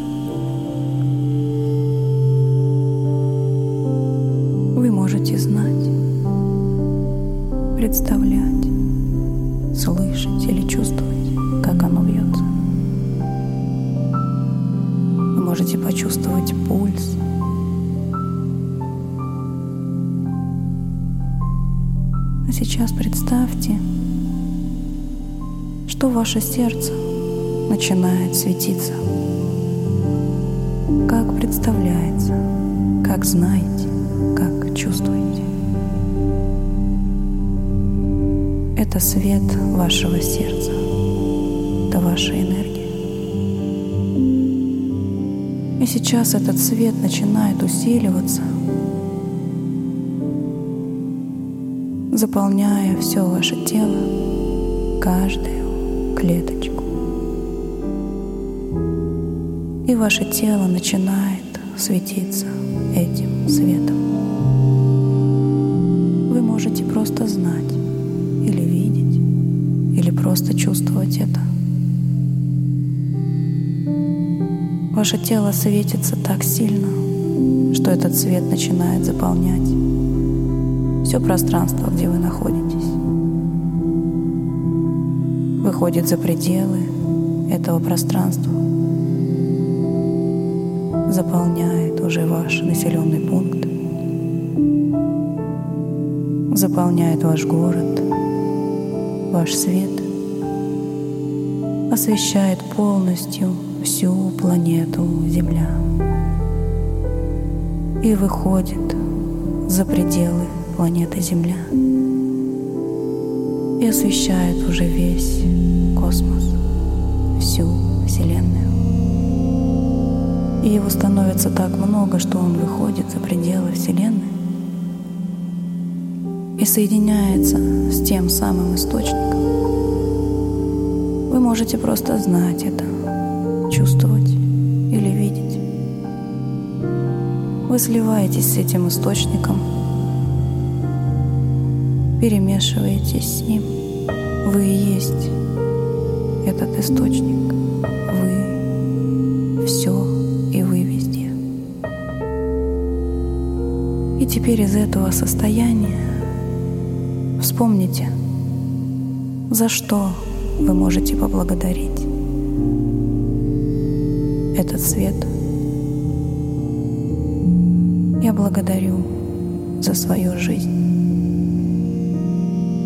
Speaker 6: Ваше сердце начинает светиться. Как представляется, как знаете, как чувствуете. Это свет вашего сердца, это ваша энергия. И сейчас этот свет начинает усиливаться, заполняя все ваше тело, каждую клеточку. И ваше тело начинает светиться этим светом. Вы можете просто знать или видеть, или просто чувствовать это. Ваше тело светится так сильно, что этот свет начинает заполнять все пространство, где вы находитесь. Выходит за пределы этого пространства, заполняет уже ваш населенный пункт, заполняет ваш город, ваш свет, освещает полностью всю планету Земля и выходит за пределы планеты Земля и освещает уже весь космос, всю Вселенную. И его становится так много, что он выходит за пределы Вселенной и соединяется с тем самым источником. Вы можете просто знать это, чувствовать или видеть. Вы сливаетесь с этим источником, перемешиваетесь с ним. Вы и есть этот источник. Вы все и вы везде. И теперь из этого состояния вспомните, за что вы можете поблагодарить этот свет. Я благодарю за свою жизнь.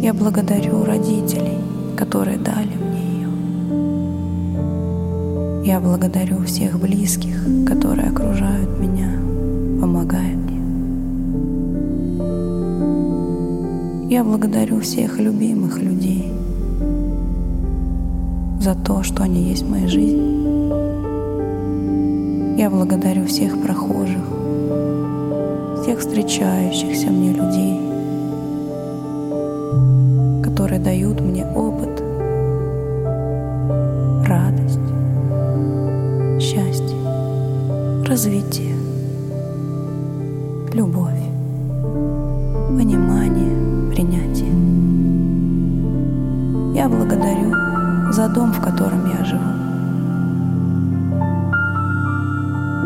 Speaker 6: Я благодарю родителей, которые дали мне ее. Я благодарю всех близких, которые окружают меня, помогают мне. Я благодарю всех любимых людей за то, что они есть в моей жизни. Я благодарю всех прохожих, всех встречающихся мне людей, дают мне опыт, радость, счастье, развитие, любовь, понимание, принятие. Я благодарю за дом, в котором я живу,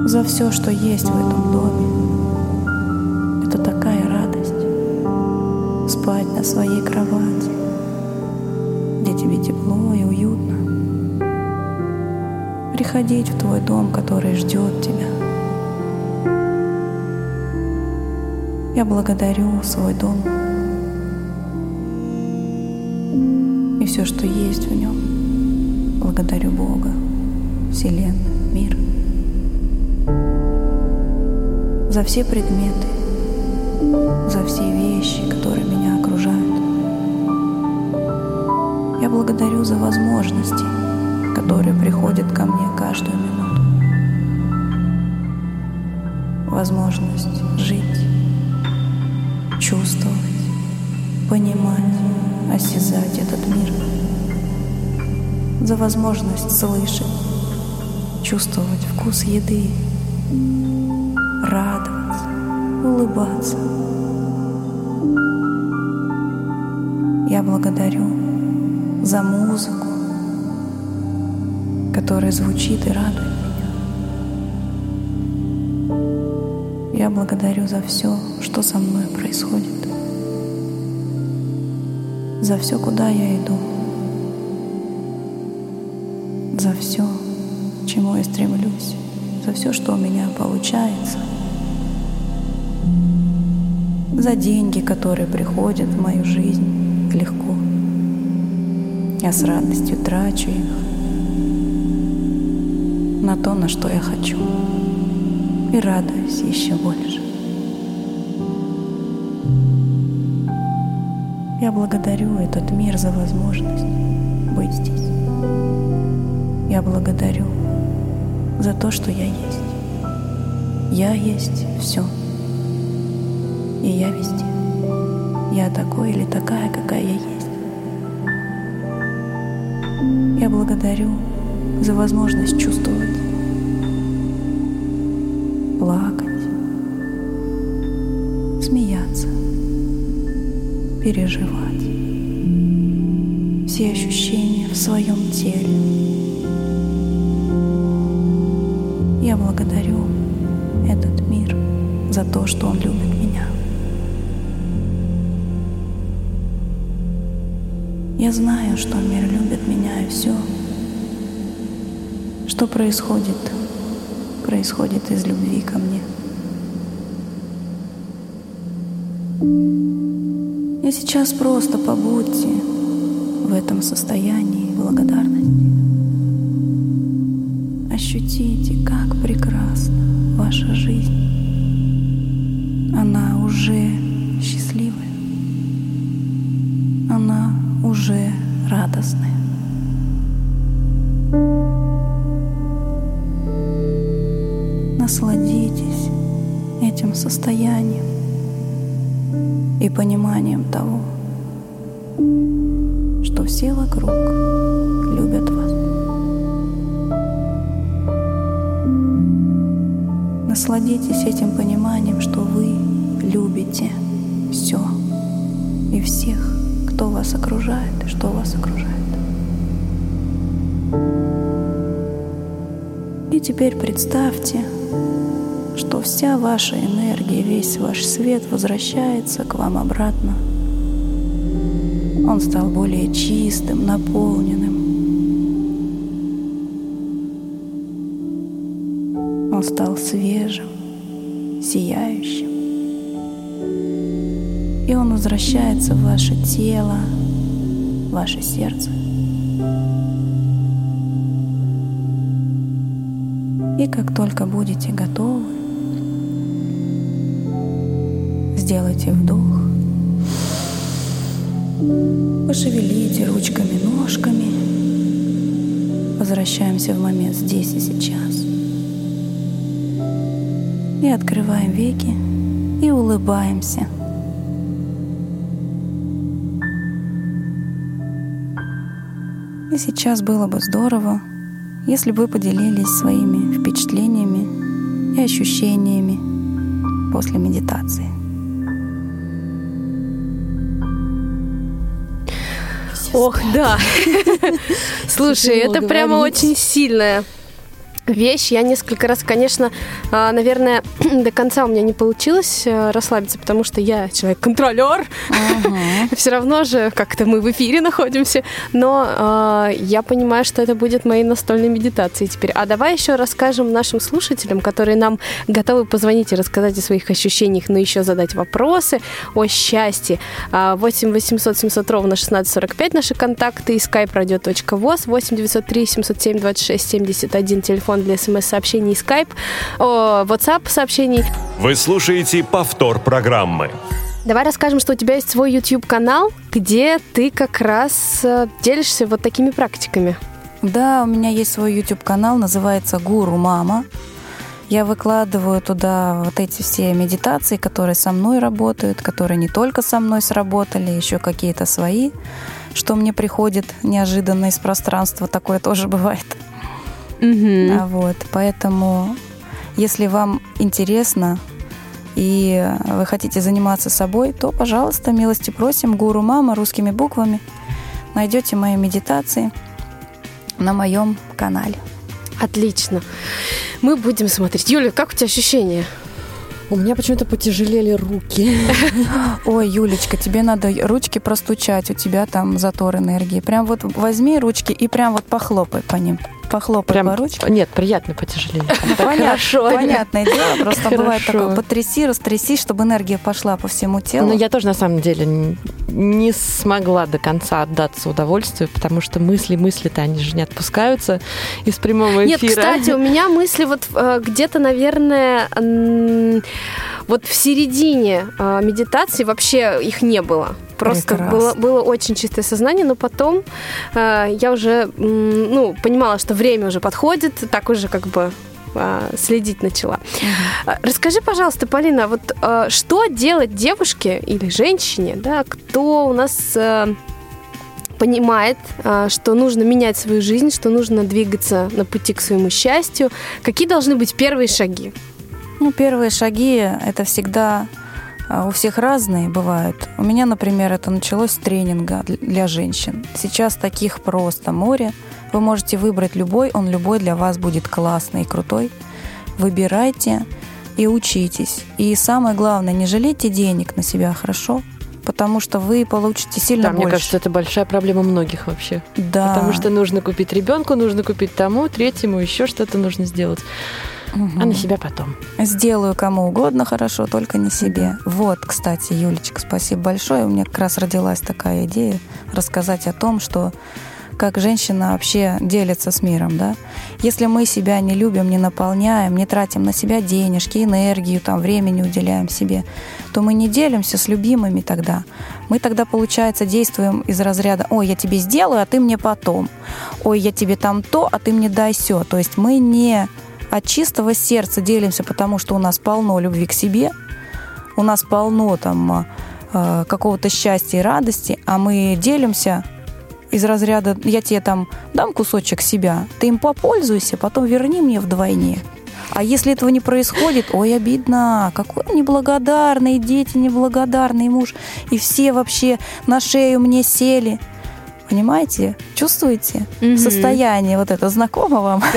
Speaker 6: за все, что есть в этом доме. Это такая радость спать на своей Приходить в твой дом, который ждет тебя. Я благодарю свой дом и все, что есть в нем. Благодарю Бога, Вселенную, мир за все предметы, за все вещи, которые меня окружают. Я благодарю за возможности, которые приходят ко мне каждую минуту. Возможность жить, чувствовать, понимать, осязать этот мир. За возможность слышать, чувствовать вкус еды, радоваться, улыбаться. Я благодарю за музыку, которая звучит и радует меня. Я благодарю за все, что со мной происходит, за все, куда я иду, за все, чему я стремлюсь, за все, что у меня получается, за деньги, которые приходят в мою жизнь легко. Я с радостью трачу их на то, на что я хочу, и радуюсь еще больше. Я благодарю этот мир за возможность быть здесь. Я благодарю за то, что я есть. Я есть все. И я везде. Я такой или такая, какая я есть. Я благодарю за возможность чувствовать, переживать все ощущения в своем теле. Я благодарю этот мир за то, что он любит меня. Я знаю, что мир любит меня и все, что происходит, происходит из любви ко мне. И сейчас просто побудьте в этом состоянии благодарности. Ощутите, как прекрасна ваша жизнь. она уже пониманием того, что все вокруг любят вас. Насладитесь этим пониманием, что вы любите все и всех, кто вас окружает и что вас окружает. И теперь представьте, что вся ваша энергия, весь ваш свет возвращается к вам обратно. Он стал более чистым, наполненным. Он стал свежим, сияющим. И он возвращается в ваше тело, в ваше сердце. И как только будете готовы, сделайте вдох, пошевелите ручками, ножками, возвращаемся в момент здесь и сейчас. И открываем веки и улыбаемся. И сейчас было бы здорово, если бы вы поделились своими впечатлениями и ощущениями после медитации.
Speaker 4: Ох, да. Слушай, это прямо очень сильная вещь. Я несколько раз, конечно, а, наверное, до конца у меня не получилось э, расслабиться, потому что я человек-контролер. Uh-huh. Все равно же как-то мы в эфире находимся. Но э, я понимаю, что это будет моей настольной медитацией теперь. А давай еще расскажем нашим слушателям, которые нам готовы позвонить и рассказать о своих ощущениях, но еще задать вопросы о счастье. 8 800 700 ровно 1645 наши контакты и skype radio.voz 8 903 707 26 71 телефон для смс-сообщений и Skype, о, WhatsApp сообщений.
Speaker 1: Вы слушаете повтор программы.
Speaker 4: Давай расскажем, что у тебя есть свой YouTube-канал, где ты как раз э, делишься вот такими практиками.
Speaker 6: Да, у меня есть свой YouTube-канал, называется «Гуру Мама». Я выкладываю туда вот эти все медитации, которые со мной работают, которые не только со мной сработали, еще какие-то свои, что мне приходит неожиданно из пространства, такое тоже бывает.
Speaker 4: Угу.
Speaker 6: Вот, поэтому, если вам интересно и вы хотите заниматься собой, то, пожалуйста, милости просим, гуру мама русскими буквами. Найдете мои медитации на моем канале.
Speaker 4: Отлично. Мы будем смотреть. Юля, как у тебя ощущения?
Speaker 5: У меня почему-то потяжелели руки.
Speaker 6: Ой, Юлечка, тебе надо ручки простучать, у тебя там затор энергии. Прям вот возьми ручки и прям вот похлопай по ним похлопать Прям, по ручке.
Speaker 5: Нет, приятно потяжелее.
Speaker 6: Хорошо. Понятное дело, просто бывает такое, потряси, растряси, чтобы энергия пошла по всему телу.
Speaker 5: Но я тоже, на самом деле, не смогла до конца отдаться удовольствию, потому что мысли, мысли-то, они же не отпускаются из прямого эфира.
Speaker 4: Нет, кстати, у меня мысли вот э, где-то, наверное, вот в середине э, медитации вообще их не было. Просто было, было очень чистое сознание, но потом э, я уже ну, понимала, что время уже подходит, так уже как бы э, следить начала. Угу. Расскажи, пожалуйста, Полина, вот э, что делать девушке или женщине, да, кто у нас э, понимает, э, что нужно менять свою жизнь, что нужно двигаться на пути к своему счастью. Какие должны быть первые шаги?
Speaker 6: Ну, первые шаги – это всегда а, у всех разные бывают. У меня, например, это началось с тренинга для женщин. Сейчас таких просто море. Вы можете выбрать любой, он любой для вас будет классный и крутой. Выбирайте и учитесь. И самое главное, не жалейте денег на себя, хорошо? Потому что вы получите сильно да, больше.
Speaker 5: Мне кажется, это большая проблема многих вообще.
Speaker 6: Да.
Speaker 5: Потому что нужно купить ребенку, нужно купить тому, третьему, еще что-то нужно сделать угу. а на себя потом.
Speaker 6: Сделаю кому угодно хорошо, только не себе. Вот, кстати, Юлечка, спасибо большое. У меня как раз родилась такая идея рассказать о том, что как женщина вообще делится с миром, да. Если мы себя не любим, не наполняем, не тратим на себя денежки, энергию, там, времени уделяем себе, то мы не делимся с любимыми тогда. Мы тогда, получается, действуем из разряда «Ой, я тебе сделаю, а ты мне потом». «Ой, я тебе там то, а ты мне дай все». То есть мы не от чистого сердца делимся, потому что у нас полно любви к себе, у нас полно там э, какого-то счастья и радости, а мы делимся из разряда «я тебе там дам кусочек себя, ты им попользуйся, потом верни мне вдвойне». А если этого не происходит, ой, обидно, какой он неблагодарный, дети неблагодарный муж, и все вообще на шею мне сели – Понимаете? Чувствуете mm состояние вот это знакомо вам?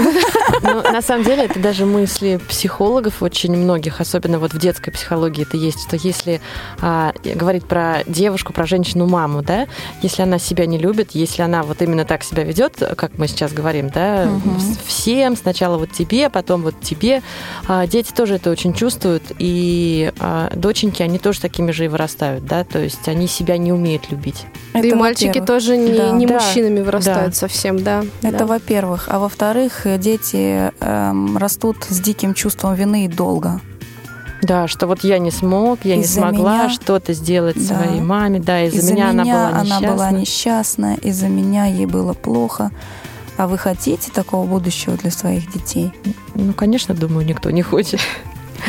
Speaker 5: Ну, на самом деле, это даже мысли психологов очень многих, особенно вот в детской психологии это есть, что если а, говорить про девушку, про женщину-маму, да, если она себя не любит, если она вот именно так себя ведет, как мы сейчас говорим, да, угу. всем, сначала вот тебе, потом вот тебе, а, дети тоже это очень чувствуют, и а, доченьки, они тоже такими же и вырастают, да, то есть они себя не умеют любить.
Speaker 4: Это и мальчики тоже не да. не да. мужчинами вырастают да. совсем, да.
Speaker 6: Это
Speaker 4: да.
Speaker 6: во-первых. А во-вторых, дети эм, растут с диким чувством вины и долга.
Speaker 5: Да, что вот я не смог, я не смогла что-то сделать да. своей маме, да, из-за, из-за меня, меня она была несчастна.
Speaker 6: Она была несчастна, из-за меня ей было плохо. А вы хотите такого будущего для своих детей?
Speaker 5: Ну, конечно, думаю, никто не хочет.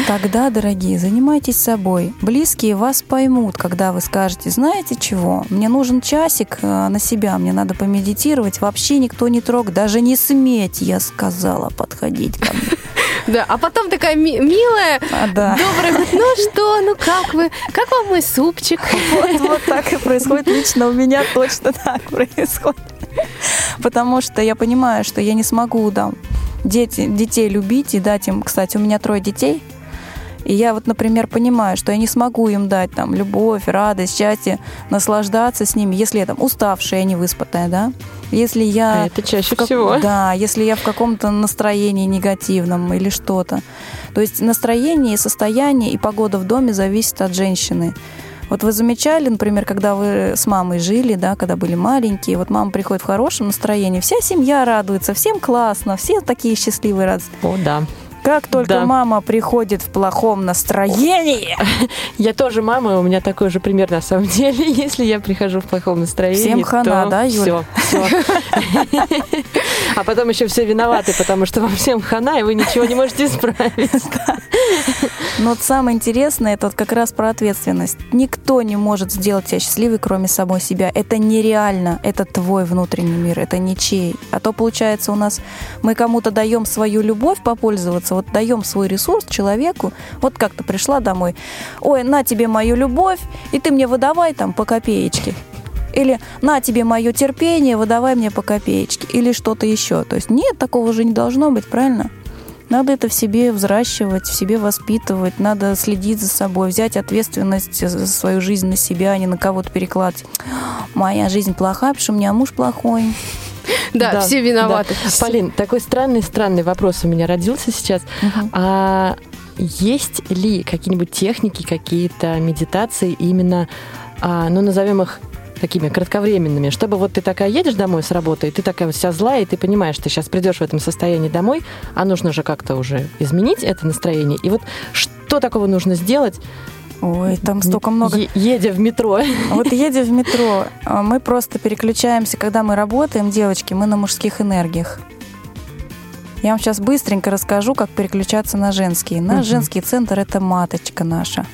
Speaker 6: Тогда, дорогие, занимайтесь собой. Близкие вас поймут, когда вы скажете, знаете чего, мне нужен часик э, на себя, мне надо помедитировать. Вообще никто не трог, даже не сметь, я сказала, подходить ко мне.
Speaker 4: Да, а потом такая ми- милая, а, да. добрая, говорит, ну что, ну как вы, как вам мой супчик?
Speaker 6: Вот, вот так и происходит. Лично у меня точно так происходит. Потому что я понимаю, что я не смогу да, дети, детей любить и дать им, кстати, у меня трое детей, и я вот, например, понимаю, что я не смогу им дать там любовь, радость, счастье, наслаждаться с ними, если я там уставшая, не выспатая, да. Если я...
Speaker 5: А это чаще
Speaker 6: как...
Speaker 5: всего.
Speaker 6: Да, если я в каком-то настроении негативном или что-то. То есть настроение, состояние и погода в доме зависит от женщины. Вот вы замечали, например, когда вы с мамой жили, да, когда были маленькие, вот мама приходит в хорошем настроении, вся семья радуется, всем классно, все такие счастливые, радостные.
Speaker 5: О, да.
Speaker 6: Как только да. мама приходит в плохом настроении.
Speaker 5: Я тоже мама, у меня такой же пример на самом деле. Если я прихожу в плохом настроении,
Speaker 6: Всем хана,
Speaker 5: то
Speaker 6: да, Юля?
Speaker 5: Все, все. А потом еще все виноваты, потому что вам всем хана, и вы ничего не можете исправить.
Speaker 6: Но вот самое интересное, это вот как раз про ответственность. Никто не может сделать тебя счастливой, кроме самой себя. Это нереально. Это твой внутренний мир, это ничей. А то, получается, у нас мы кому-то даем свою любовь попользоваться, вот даем свой ресурс человеку. Вот как то пришла домой. Ой, на тебе мою любовь, и ты мне выдавай там по копеечке. Или на тебе мое терпение, выдавай мне по копеечке. Или что-то еще. То есть нет, такого же не должно быть, правильно? Надо это в себе взращивать, в себе воспитывать, надо следить за собой, взять ответственность за свою жизнь на себя, а не на кого-то перекладывать. Моя жизнь плохая, потому что у меня муж плохой.
Speaker 4: Да, да все виноваты.
Speaker 5: Да. Полин, такой странный-странный вопрос у меня родился сейчас. Угу. А есть ли какие-нибудь техники, какие-то медитации именно, а, ну, назовем их такими кратковременными, чтобы вот ты такая едешь домой с работы, и ты такая вся злая, и ты понимаешь, что ты сейчас придешь в этом состоянии домой, а нужно же как-то уже изменить это настроение. И вот что такого нужно сделать,
Speaker 6: Ой, там столько много. Е-
Speaker 5: едя в метро.
Speaker 6: Вот едя в метро, а, мы просто переключаемся, когда мы работаем, девочки, мы на мужских энергиях. Я вам сейчас быстренько расскажу, как переключаться на женские. Наш угу. женский центр это маточка наша.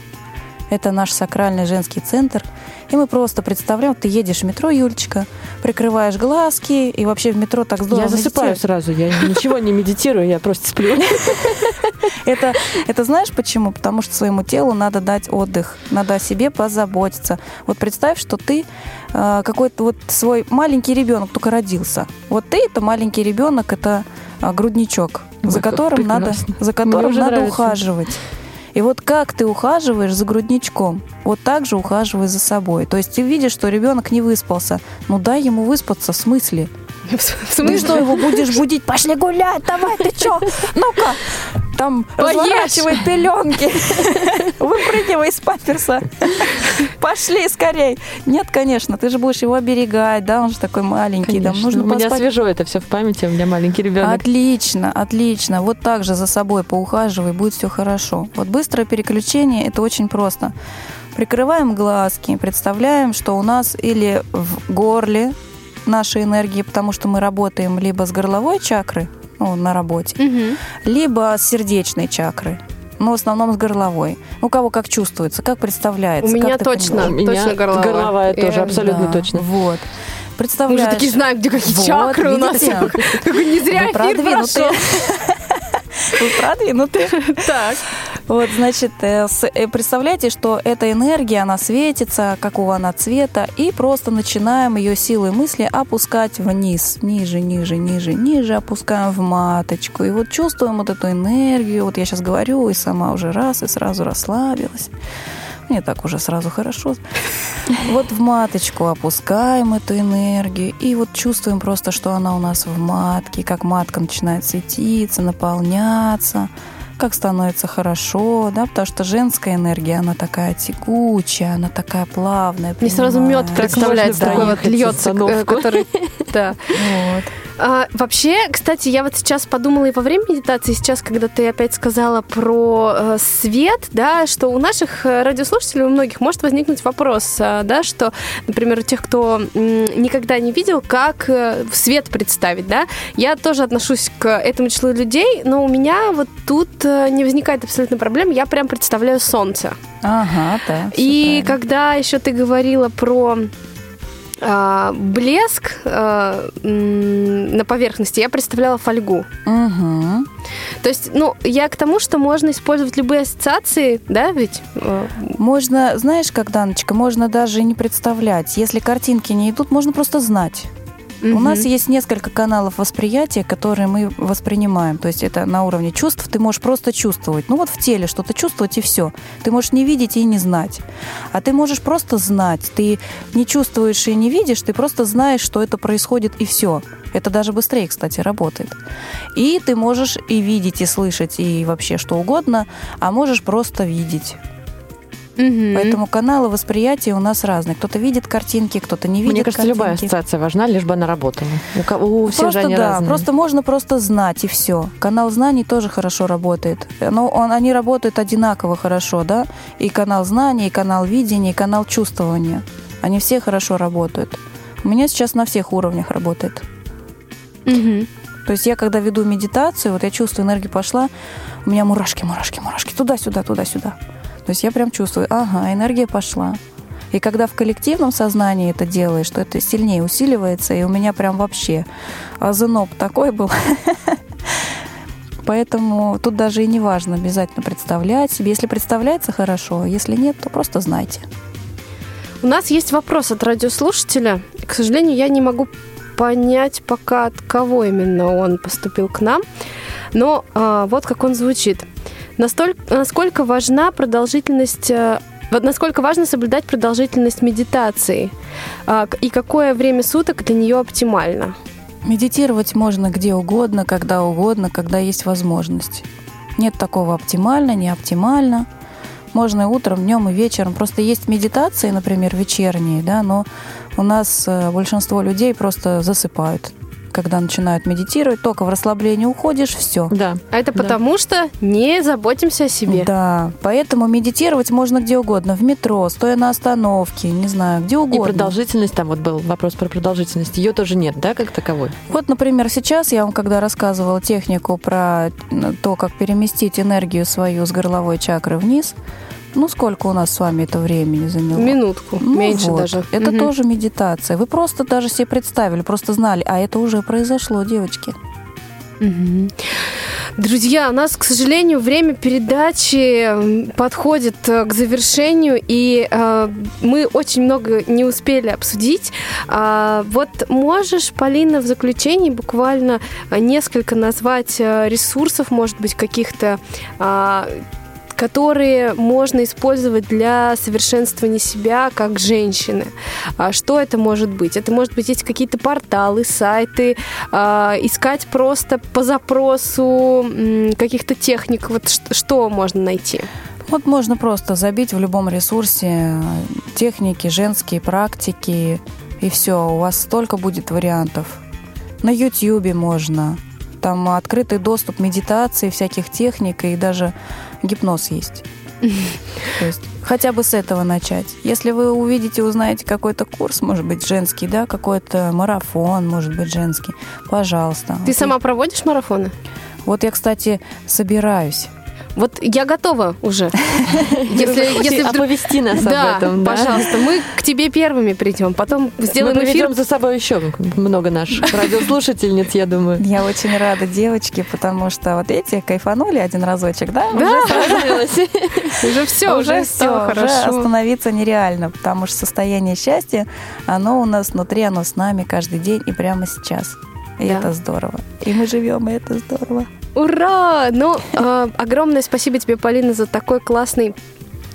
Speaker 6: Это наш сакральный женский центр. И мы просто представляем, ты едешь в метро, Юлечка, прикрываешь глазки, и вообще в метро так здорово
Speaker 5: Я засыпаю сразу, я ничего не медитирую, я просто сплю.
Speaker 6: Это, это знаешь почему? Потому что своему телу надо дать отдых, надо о себе позаботиться. Вот представь, что ты э, какой-то вот свой маленький ребенок только родился. Вот ты это маленький ребенок, это э, грудничок, за которым надо, за которым надо ухаживать. И вот как ты ухаживаешь за грудничком, вот так же ухаживай за собой. То есть ты видишь, что ребенок не выспался. Ну дай ему выспаться, в смысле? Ты что, его будешь будить? Пошли гулять, давай, ты что? Ну-ка, там
Speaker 4: Поешь.
Speaker 6: разворачивай пеленки, выпрыгивай из памперса, пошли скорей. Нет, конечно, ты же будешь его оберегать, да, он же такой маленький,
Speaker 5: Конечно.
Speaker 6: нужно
Speaker 5: У меня
Speaker 6: поспать.
Speaker 5: свежо это все в памяти, у меня маленький ребенок.
Speaker 6: Отлично, отлично. Вот так же за собой поухаживай, будет все хорошо. Вот быстрое переключение это очень просто. Прикрываем глазки, представляем, что у нас или в горле нашей энергии, потому что мы работаем либо с горловой чакры, ну, на работе,
Speaker 4: Мгм.
Speaker 6: либо с сердечной чакры. Но в основном с горловой. У кого как чувствуется, как представляется.
Speaker 4: У меня
Speaker 6: как ты
Speaker 4: точно,
Speaker 6: понимаешь?
Speaker 5: У меня
Speaker 4: точно горловая.
Speaker 5: горловая тоже, абсолютно
Speaker 6: Да,
Speaker 5: точно.
Speaker 6: Вот.
Speaker 4: Мы же
Speaker 6: Представляешь.
Speaker 4: такие знаем, где какие
Speaker 6: Вот,
Speaker 4: чакры у нас. Не зря
Speaker 6: Вы
Speaker 4: эфир
Speaker 6: продвинутые.
Speaker 4: прошел.
Speaker 6: Продвинутые.
Speaker 4: Так.
Speaker 6: Вот, значит, э, э, представляете, что эта энергия, она светится, какого она цвета, и просто начинаем ее силой мысли опускать вниз, ниже, ниже, ниже, ниже, опускаем в маточку. И вот чувствуем вот эту энергию. Вот я сейчас говорю, и сама уже раз, и сразу расслабилась. Мне так уже сразу хорошо. Вот в маточку опускаем эту энергию и вот чувствуем просто, что она у нас в матке, как матка начинает светиться, наполняться, как становится хорошо, да, потому что женская энергия, она такая текучая, она такая плавная.
Speaker 4: Мне сразу мед представляется, такой вот льется, который... Да.
Speaker 6: Вот.
Speaker 4: А, вообще, кстати, я вот сейчас подумала и во время медитации, сейчас, когда ты опять сказала про э, свет, да, что у наших э, радиослушателей, у многих может возникнуть вопрос, э, да, что, например, у тех, кто никогда не видел, как э, свет представить, да, я тоже отношусь к этому числу людей, но у меня вот тут э, не возникает абсолютно проблем, я прям представляю солнце.
Speaker 6: Ага, да.
Speaker 4: И
Speaker 6: правильно.
Speaker 4: когда еще ты говорила про а, блеск а, на поверхности, я представляла фольгу.
Speaker 6: Мгм.
Speaker 4: То есть, ну, я к тому, что можно использовать любые ассоциации, да, ведь? Э,
Speaker 6: Можно, знаешь, как, Даночка, можно даже не представлять. Если картинки не идут, можно просто знать. У
Speaker 4: мгм.
Speaker 6: нас есть несколько каналов восприятия, которые мы воспринимаем. То есть это на уровне чувств ты можешь просто чувствовать. Ну вот в теле что-то чувствовать и все. Ты можешь не видеть и не знать. А ты можешь просто знать. Ты не чувствуешь и не видишь, ты просто знаешь, что это происходит и все. Это даже быстрее, кстати, работает. И ты можешь и видеть, и слышать, и вообще что угодно, а можешь просто видеть.
Speaker 4: Мгм.
Speaker 6: Поэтому каналы восприятия у нас разные. Кто-то видит картинки, кто-то не видит
Speaker 5: Мне кажется, любая
Speaker 6: картинки.
Speaker 5: ассоциация важна, лишь бы она работала. У, у всех
Speaker 6: Просто
Speaker 5: же они
Speaker 6: да,
Speaker 5: разные.
Speaker 6: просто можно просто знать и все. Канал знаний тоже хорошо работает. Но он, они работают одинаково хорошо, да? И канал знаний, и канал видения, и канал чувствования. Они все хорошо работают. У меня сейчас на всех уровнях работает.
Speaker 4: Мгм.
Speaker 6: То есть я когда веду медитацию, вот я чувствую, энергия пошла, у меня мурашки, мурашки, мурашки, туда-сюда, туда-сюда. То есть я прям чувствую, ага, энергия пошла. И когда в коллективном сознании это делаешь, то это сильнее усиливается, и у меня прям вообще азеноб такой был. Поэтому тут даже и не важно обязательно представлять себе. Если представляется хорошо, если нет, то просто знайте.
Speaker 4: У нас есть вопрос от радиослушателя. К сожалению, я не могу понять пока от кого именно он поступил к нам. Но а, вот как он звучит. Настолько, насколько важна продолжительность... э, вот насколько важно соблюдать продолжительность медитации? А, и какое время суток для нее оптимально?
Speaker 6: Медитировать можно где угодно, когда угодно, когда есть возможность. Нет такого оптимально, не оптимально. Можно и утром, днем и вечером. Просто есть медитации, например, вечерние, да, но у нас э, большинство людей просто засыпают. Когда начинают медитировать, только в расслабление уходишь, все.
Speaker 5: Да.
Speaker 4: А это
Speaker 5: Да.
Speaker 4: потому что не заботимся о себе.
Speaker 6: Да, поэтому медитировать можно где угодно, в метро, стоя на остановке, не знаю, где
Speaker 5: И
Speaker 6: угодно.
Speaker 5: продолжительность, там вот был вопрос про продолжительность, ее тоже нет, да, как таковой?
Speaker 6: Вот, например, сейчас я вам, когда рассказывала технику про то, как переместить энергию свою с горловой чакры вниз, ну, сколько у нас с вами это времени заняло?
Speaker 4: Минутку,
Speaker 6: Ну
Speaker 4: меньше
Speaker 6: вот,
Speaker 4: даже.
Speaker 6: Это
Speaker 4: Мгм.
Speaker 6: тоже медитация. Вы просто даже себе представили, просто знали, а это уже произошло, девочки.
Speaker 4: Друзья, у нас, к сожалению, время передачи подходит э, к завершению, и э, мы очень много не успели обсудить. А, вот можешь, Полина, в заключении буквально э, несколько назвать э, ресурсов, может быть, каких-то а, которые можно использовать для совершенствования себя как женщины. А что это может быть? Это может быть есть какие-то порталы, сайты, а, искать просто по запросу каких-то техник. Вот что можно найти?
Speaker 6: Вот можно просто забить в любом ресурсе техники, женские практики, и все, у вас столько будет вариантов. На YouTube можно. Там открытый доступ медитации, всяких техник, и даже гипноз есть. То есть хотя бы с этого начать. Если вы увидите, узнаете какой-то курс, может быть, женский, да, какой-то марафон, может быть, женский, пожалуйста.
Speaker 4: Ты вот сама я... проводишь марафоны?
Speaker 6: Вот я, кстати, собираюсь.
Speaker 4: Вот я готова уже.
Speaker 5: Если, если вдруг... Оповести нас
Speaker 4: да,
Speaker 5: об этом.
Speaker 4: Да, пожалуйста. Мы к тебе первыми придем, потом сделаем
Speaker 5: Мы
Speaker 4: эфир.
Speaker 5: за собой еще много наших радиослушательниц, я думаю.
Speaker 6: Я очень рада, девочки, потому что вот эти кайфанули один разочек, да?
Speaker 4: Да, уже все, уже все хорошо. Уже
Speaker 6: остановиться нереально, потому что состояние счастья, оно у нас внутри, оно с нами каждый день и прямо сейчас. И это здорово. И мы живем, и это здорово.
Speaker 4: Ура! Ну, э, огромное спасибо тебе, Полина, за такой классный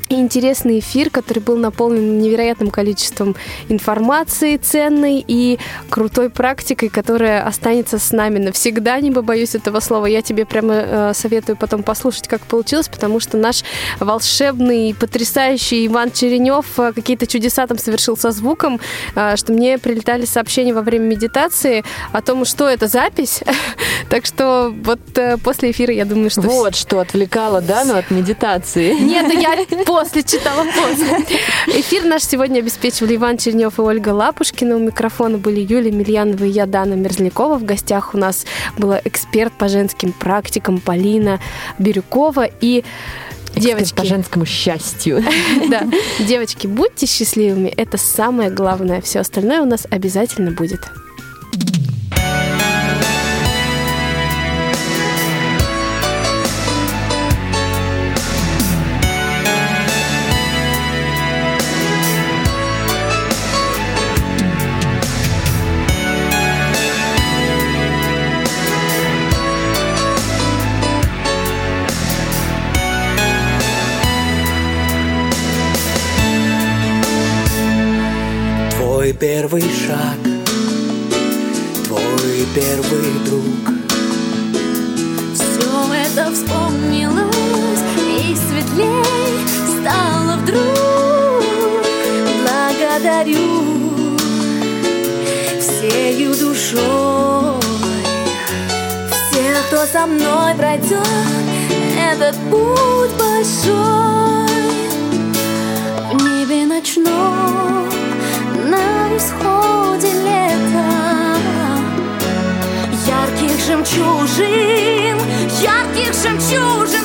Speaker 4: интересный эфир, который был наполнен невероятным количеством информации ценной и крутой практикой, которая останется с нами навсегда, не побоюсь этого слова. Я тебе прямо э, советую потом послушать, как получилось, потому что наш волшебный, потрясающий Иван Черенев э, какие-то чудеса там совершил со звуком, э, что мне прилетали сообщения во время медитации о том, что это запись. так что вот э, после эфира я думаю, что...
Speaker 5: Вот что отвлекало, да, ну от медитации.
Speaker 4: Нет, я после читала после. Эфир наш сегодня обеспечивали Иван Чернев и Ольга Лапушкина. У микрофона были Юлия Мильянова и я, Дана Мерзлякова. В гостях у нас была эксперт по женским практикам Полина Бирюкова и Девочки.
Speaker 5: по женскому счастью.
Speaker 4: Да. Девочки, будьте счастливыми. Это самое главное. Все остальное у нас обязательно будет.
Speaker 7: Первый шаг, твой первый друг.
Speaker 8: Все это вспомнилось и светлей стало вдруг. Благодарю всею душой всех, кто со мной пройдет этот путь большой в небе ночном жемчужин, ярких жемчужин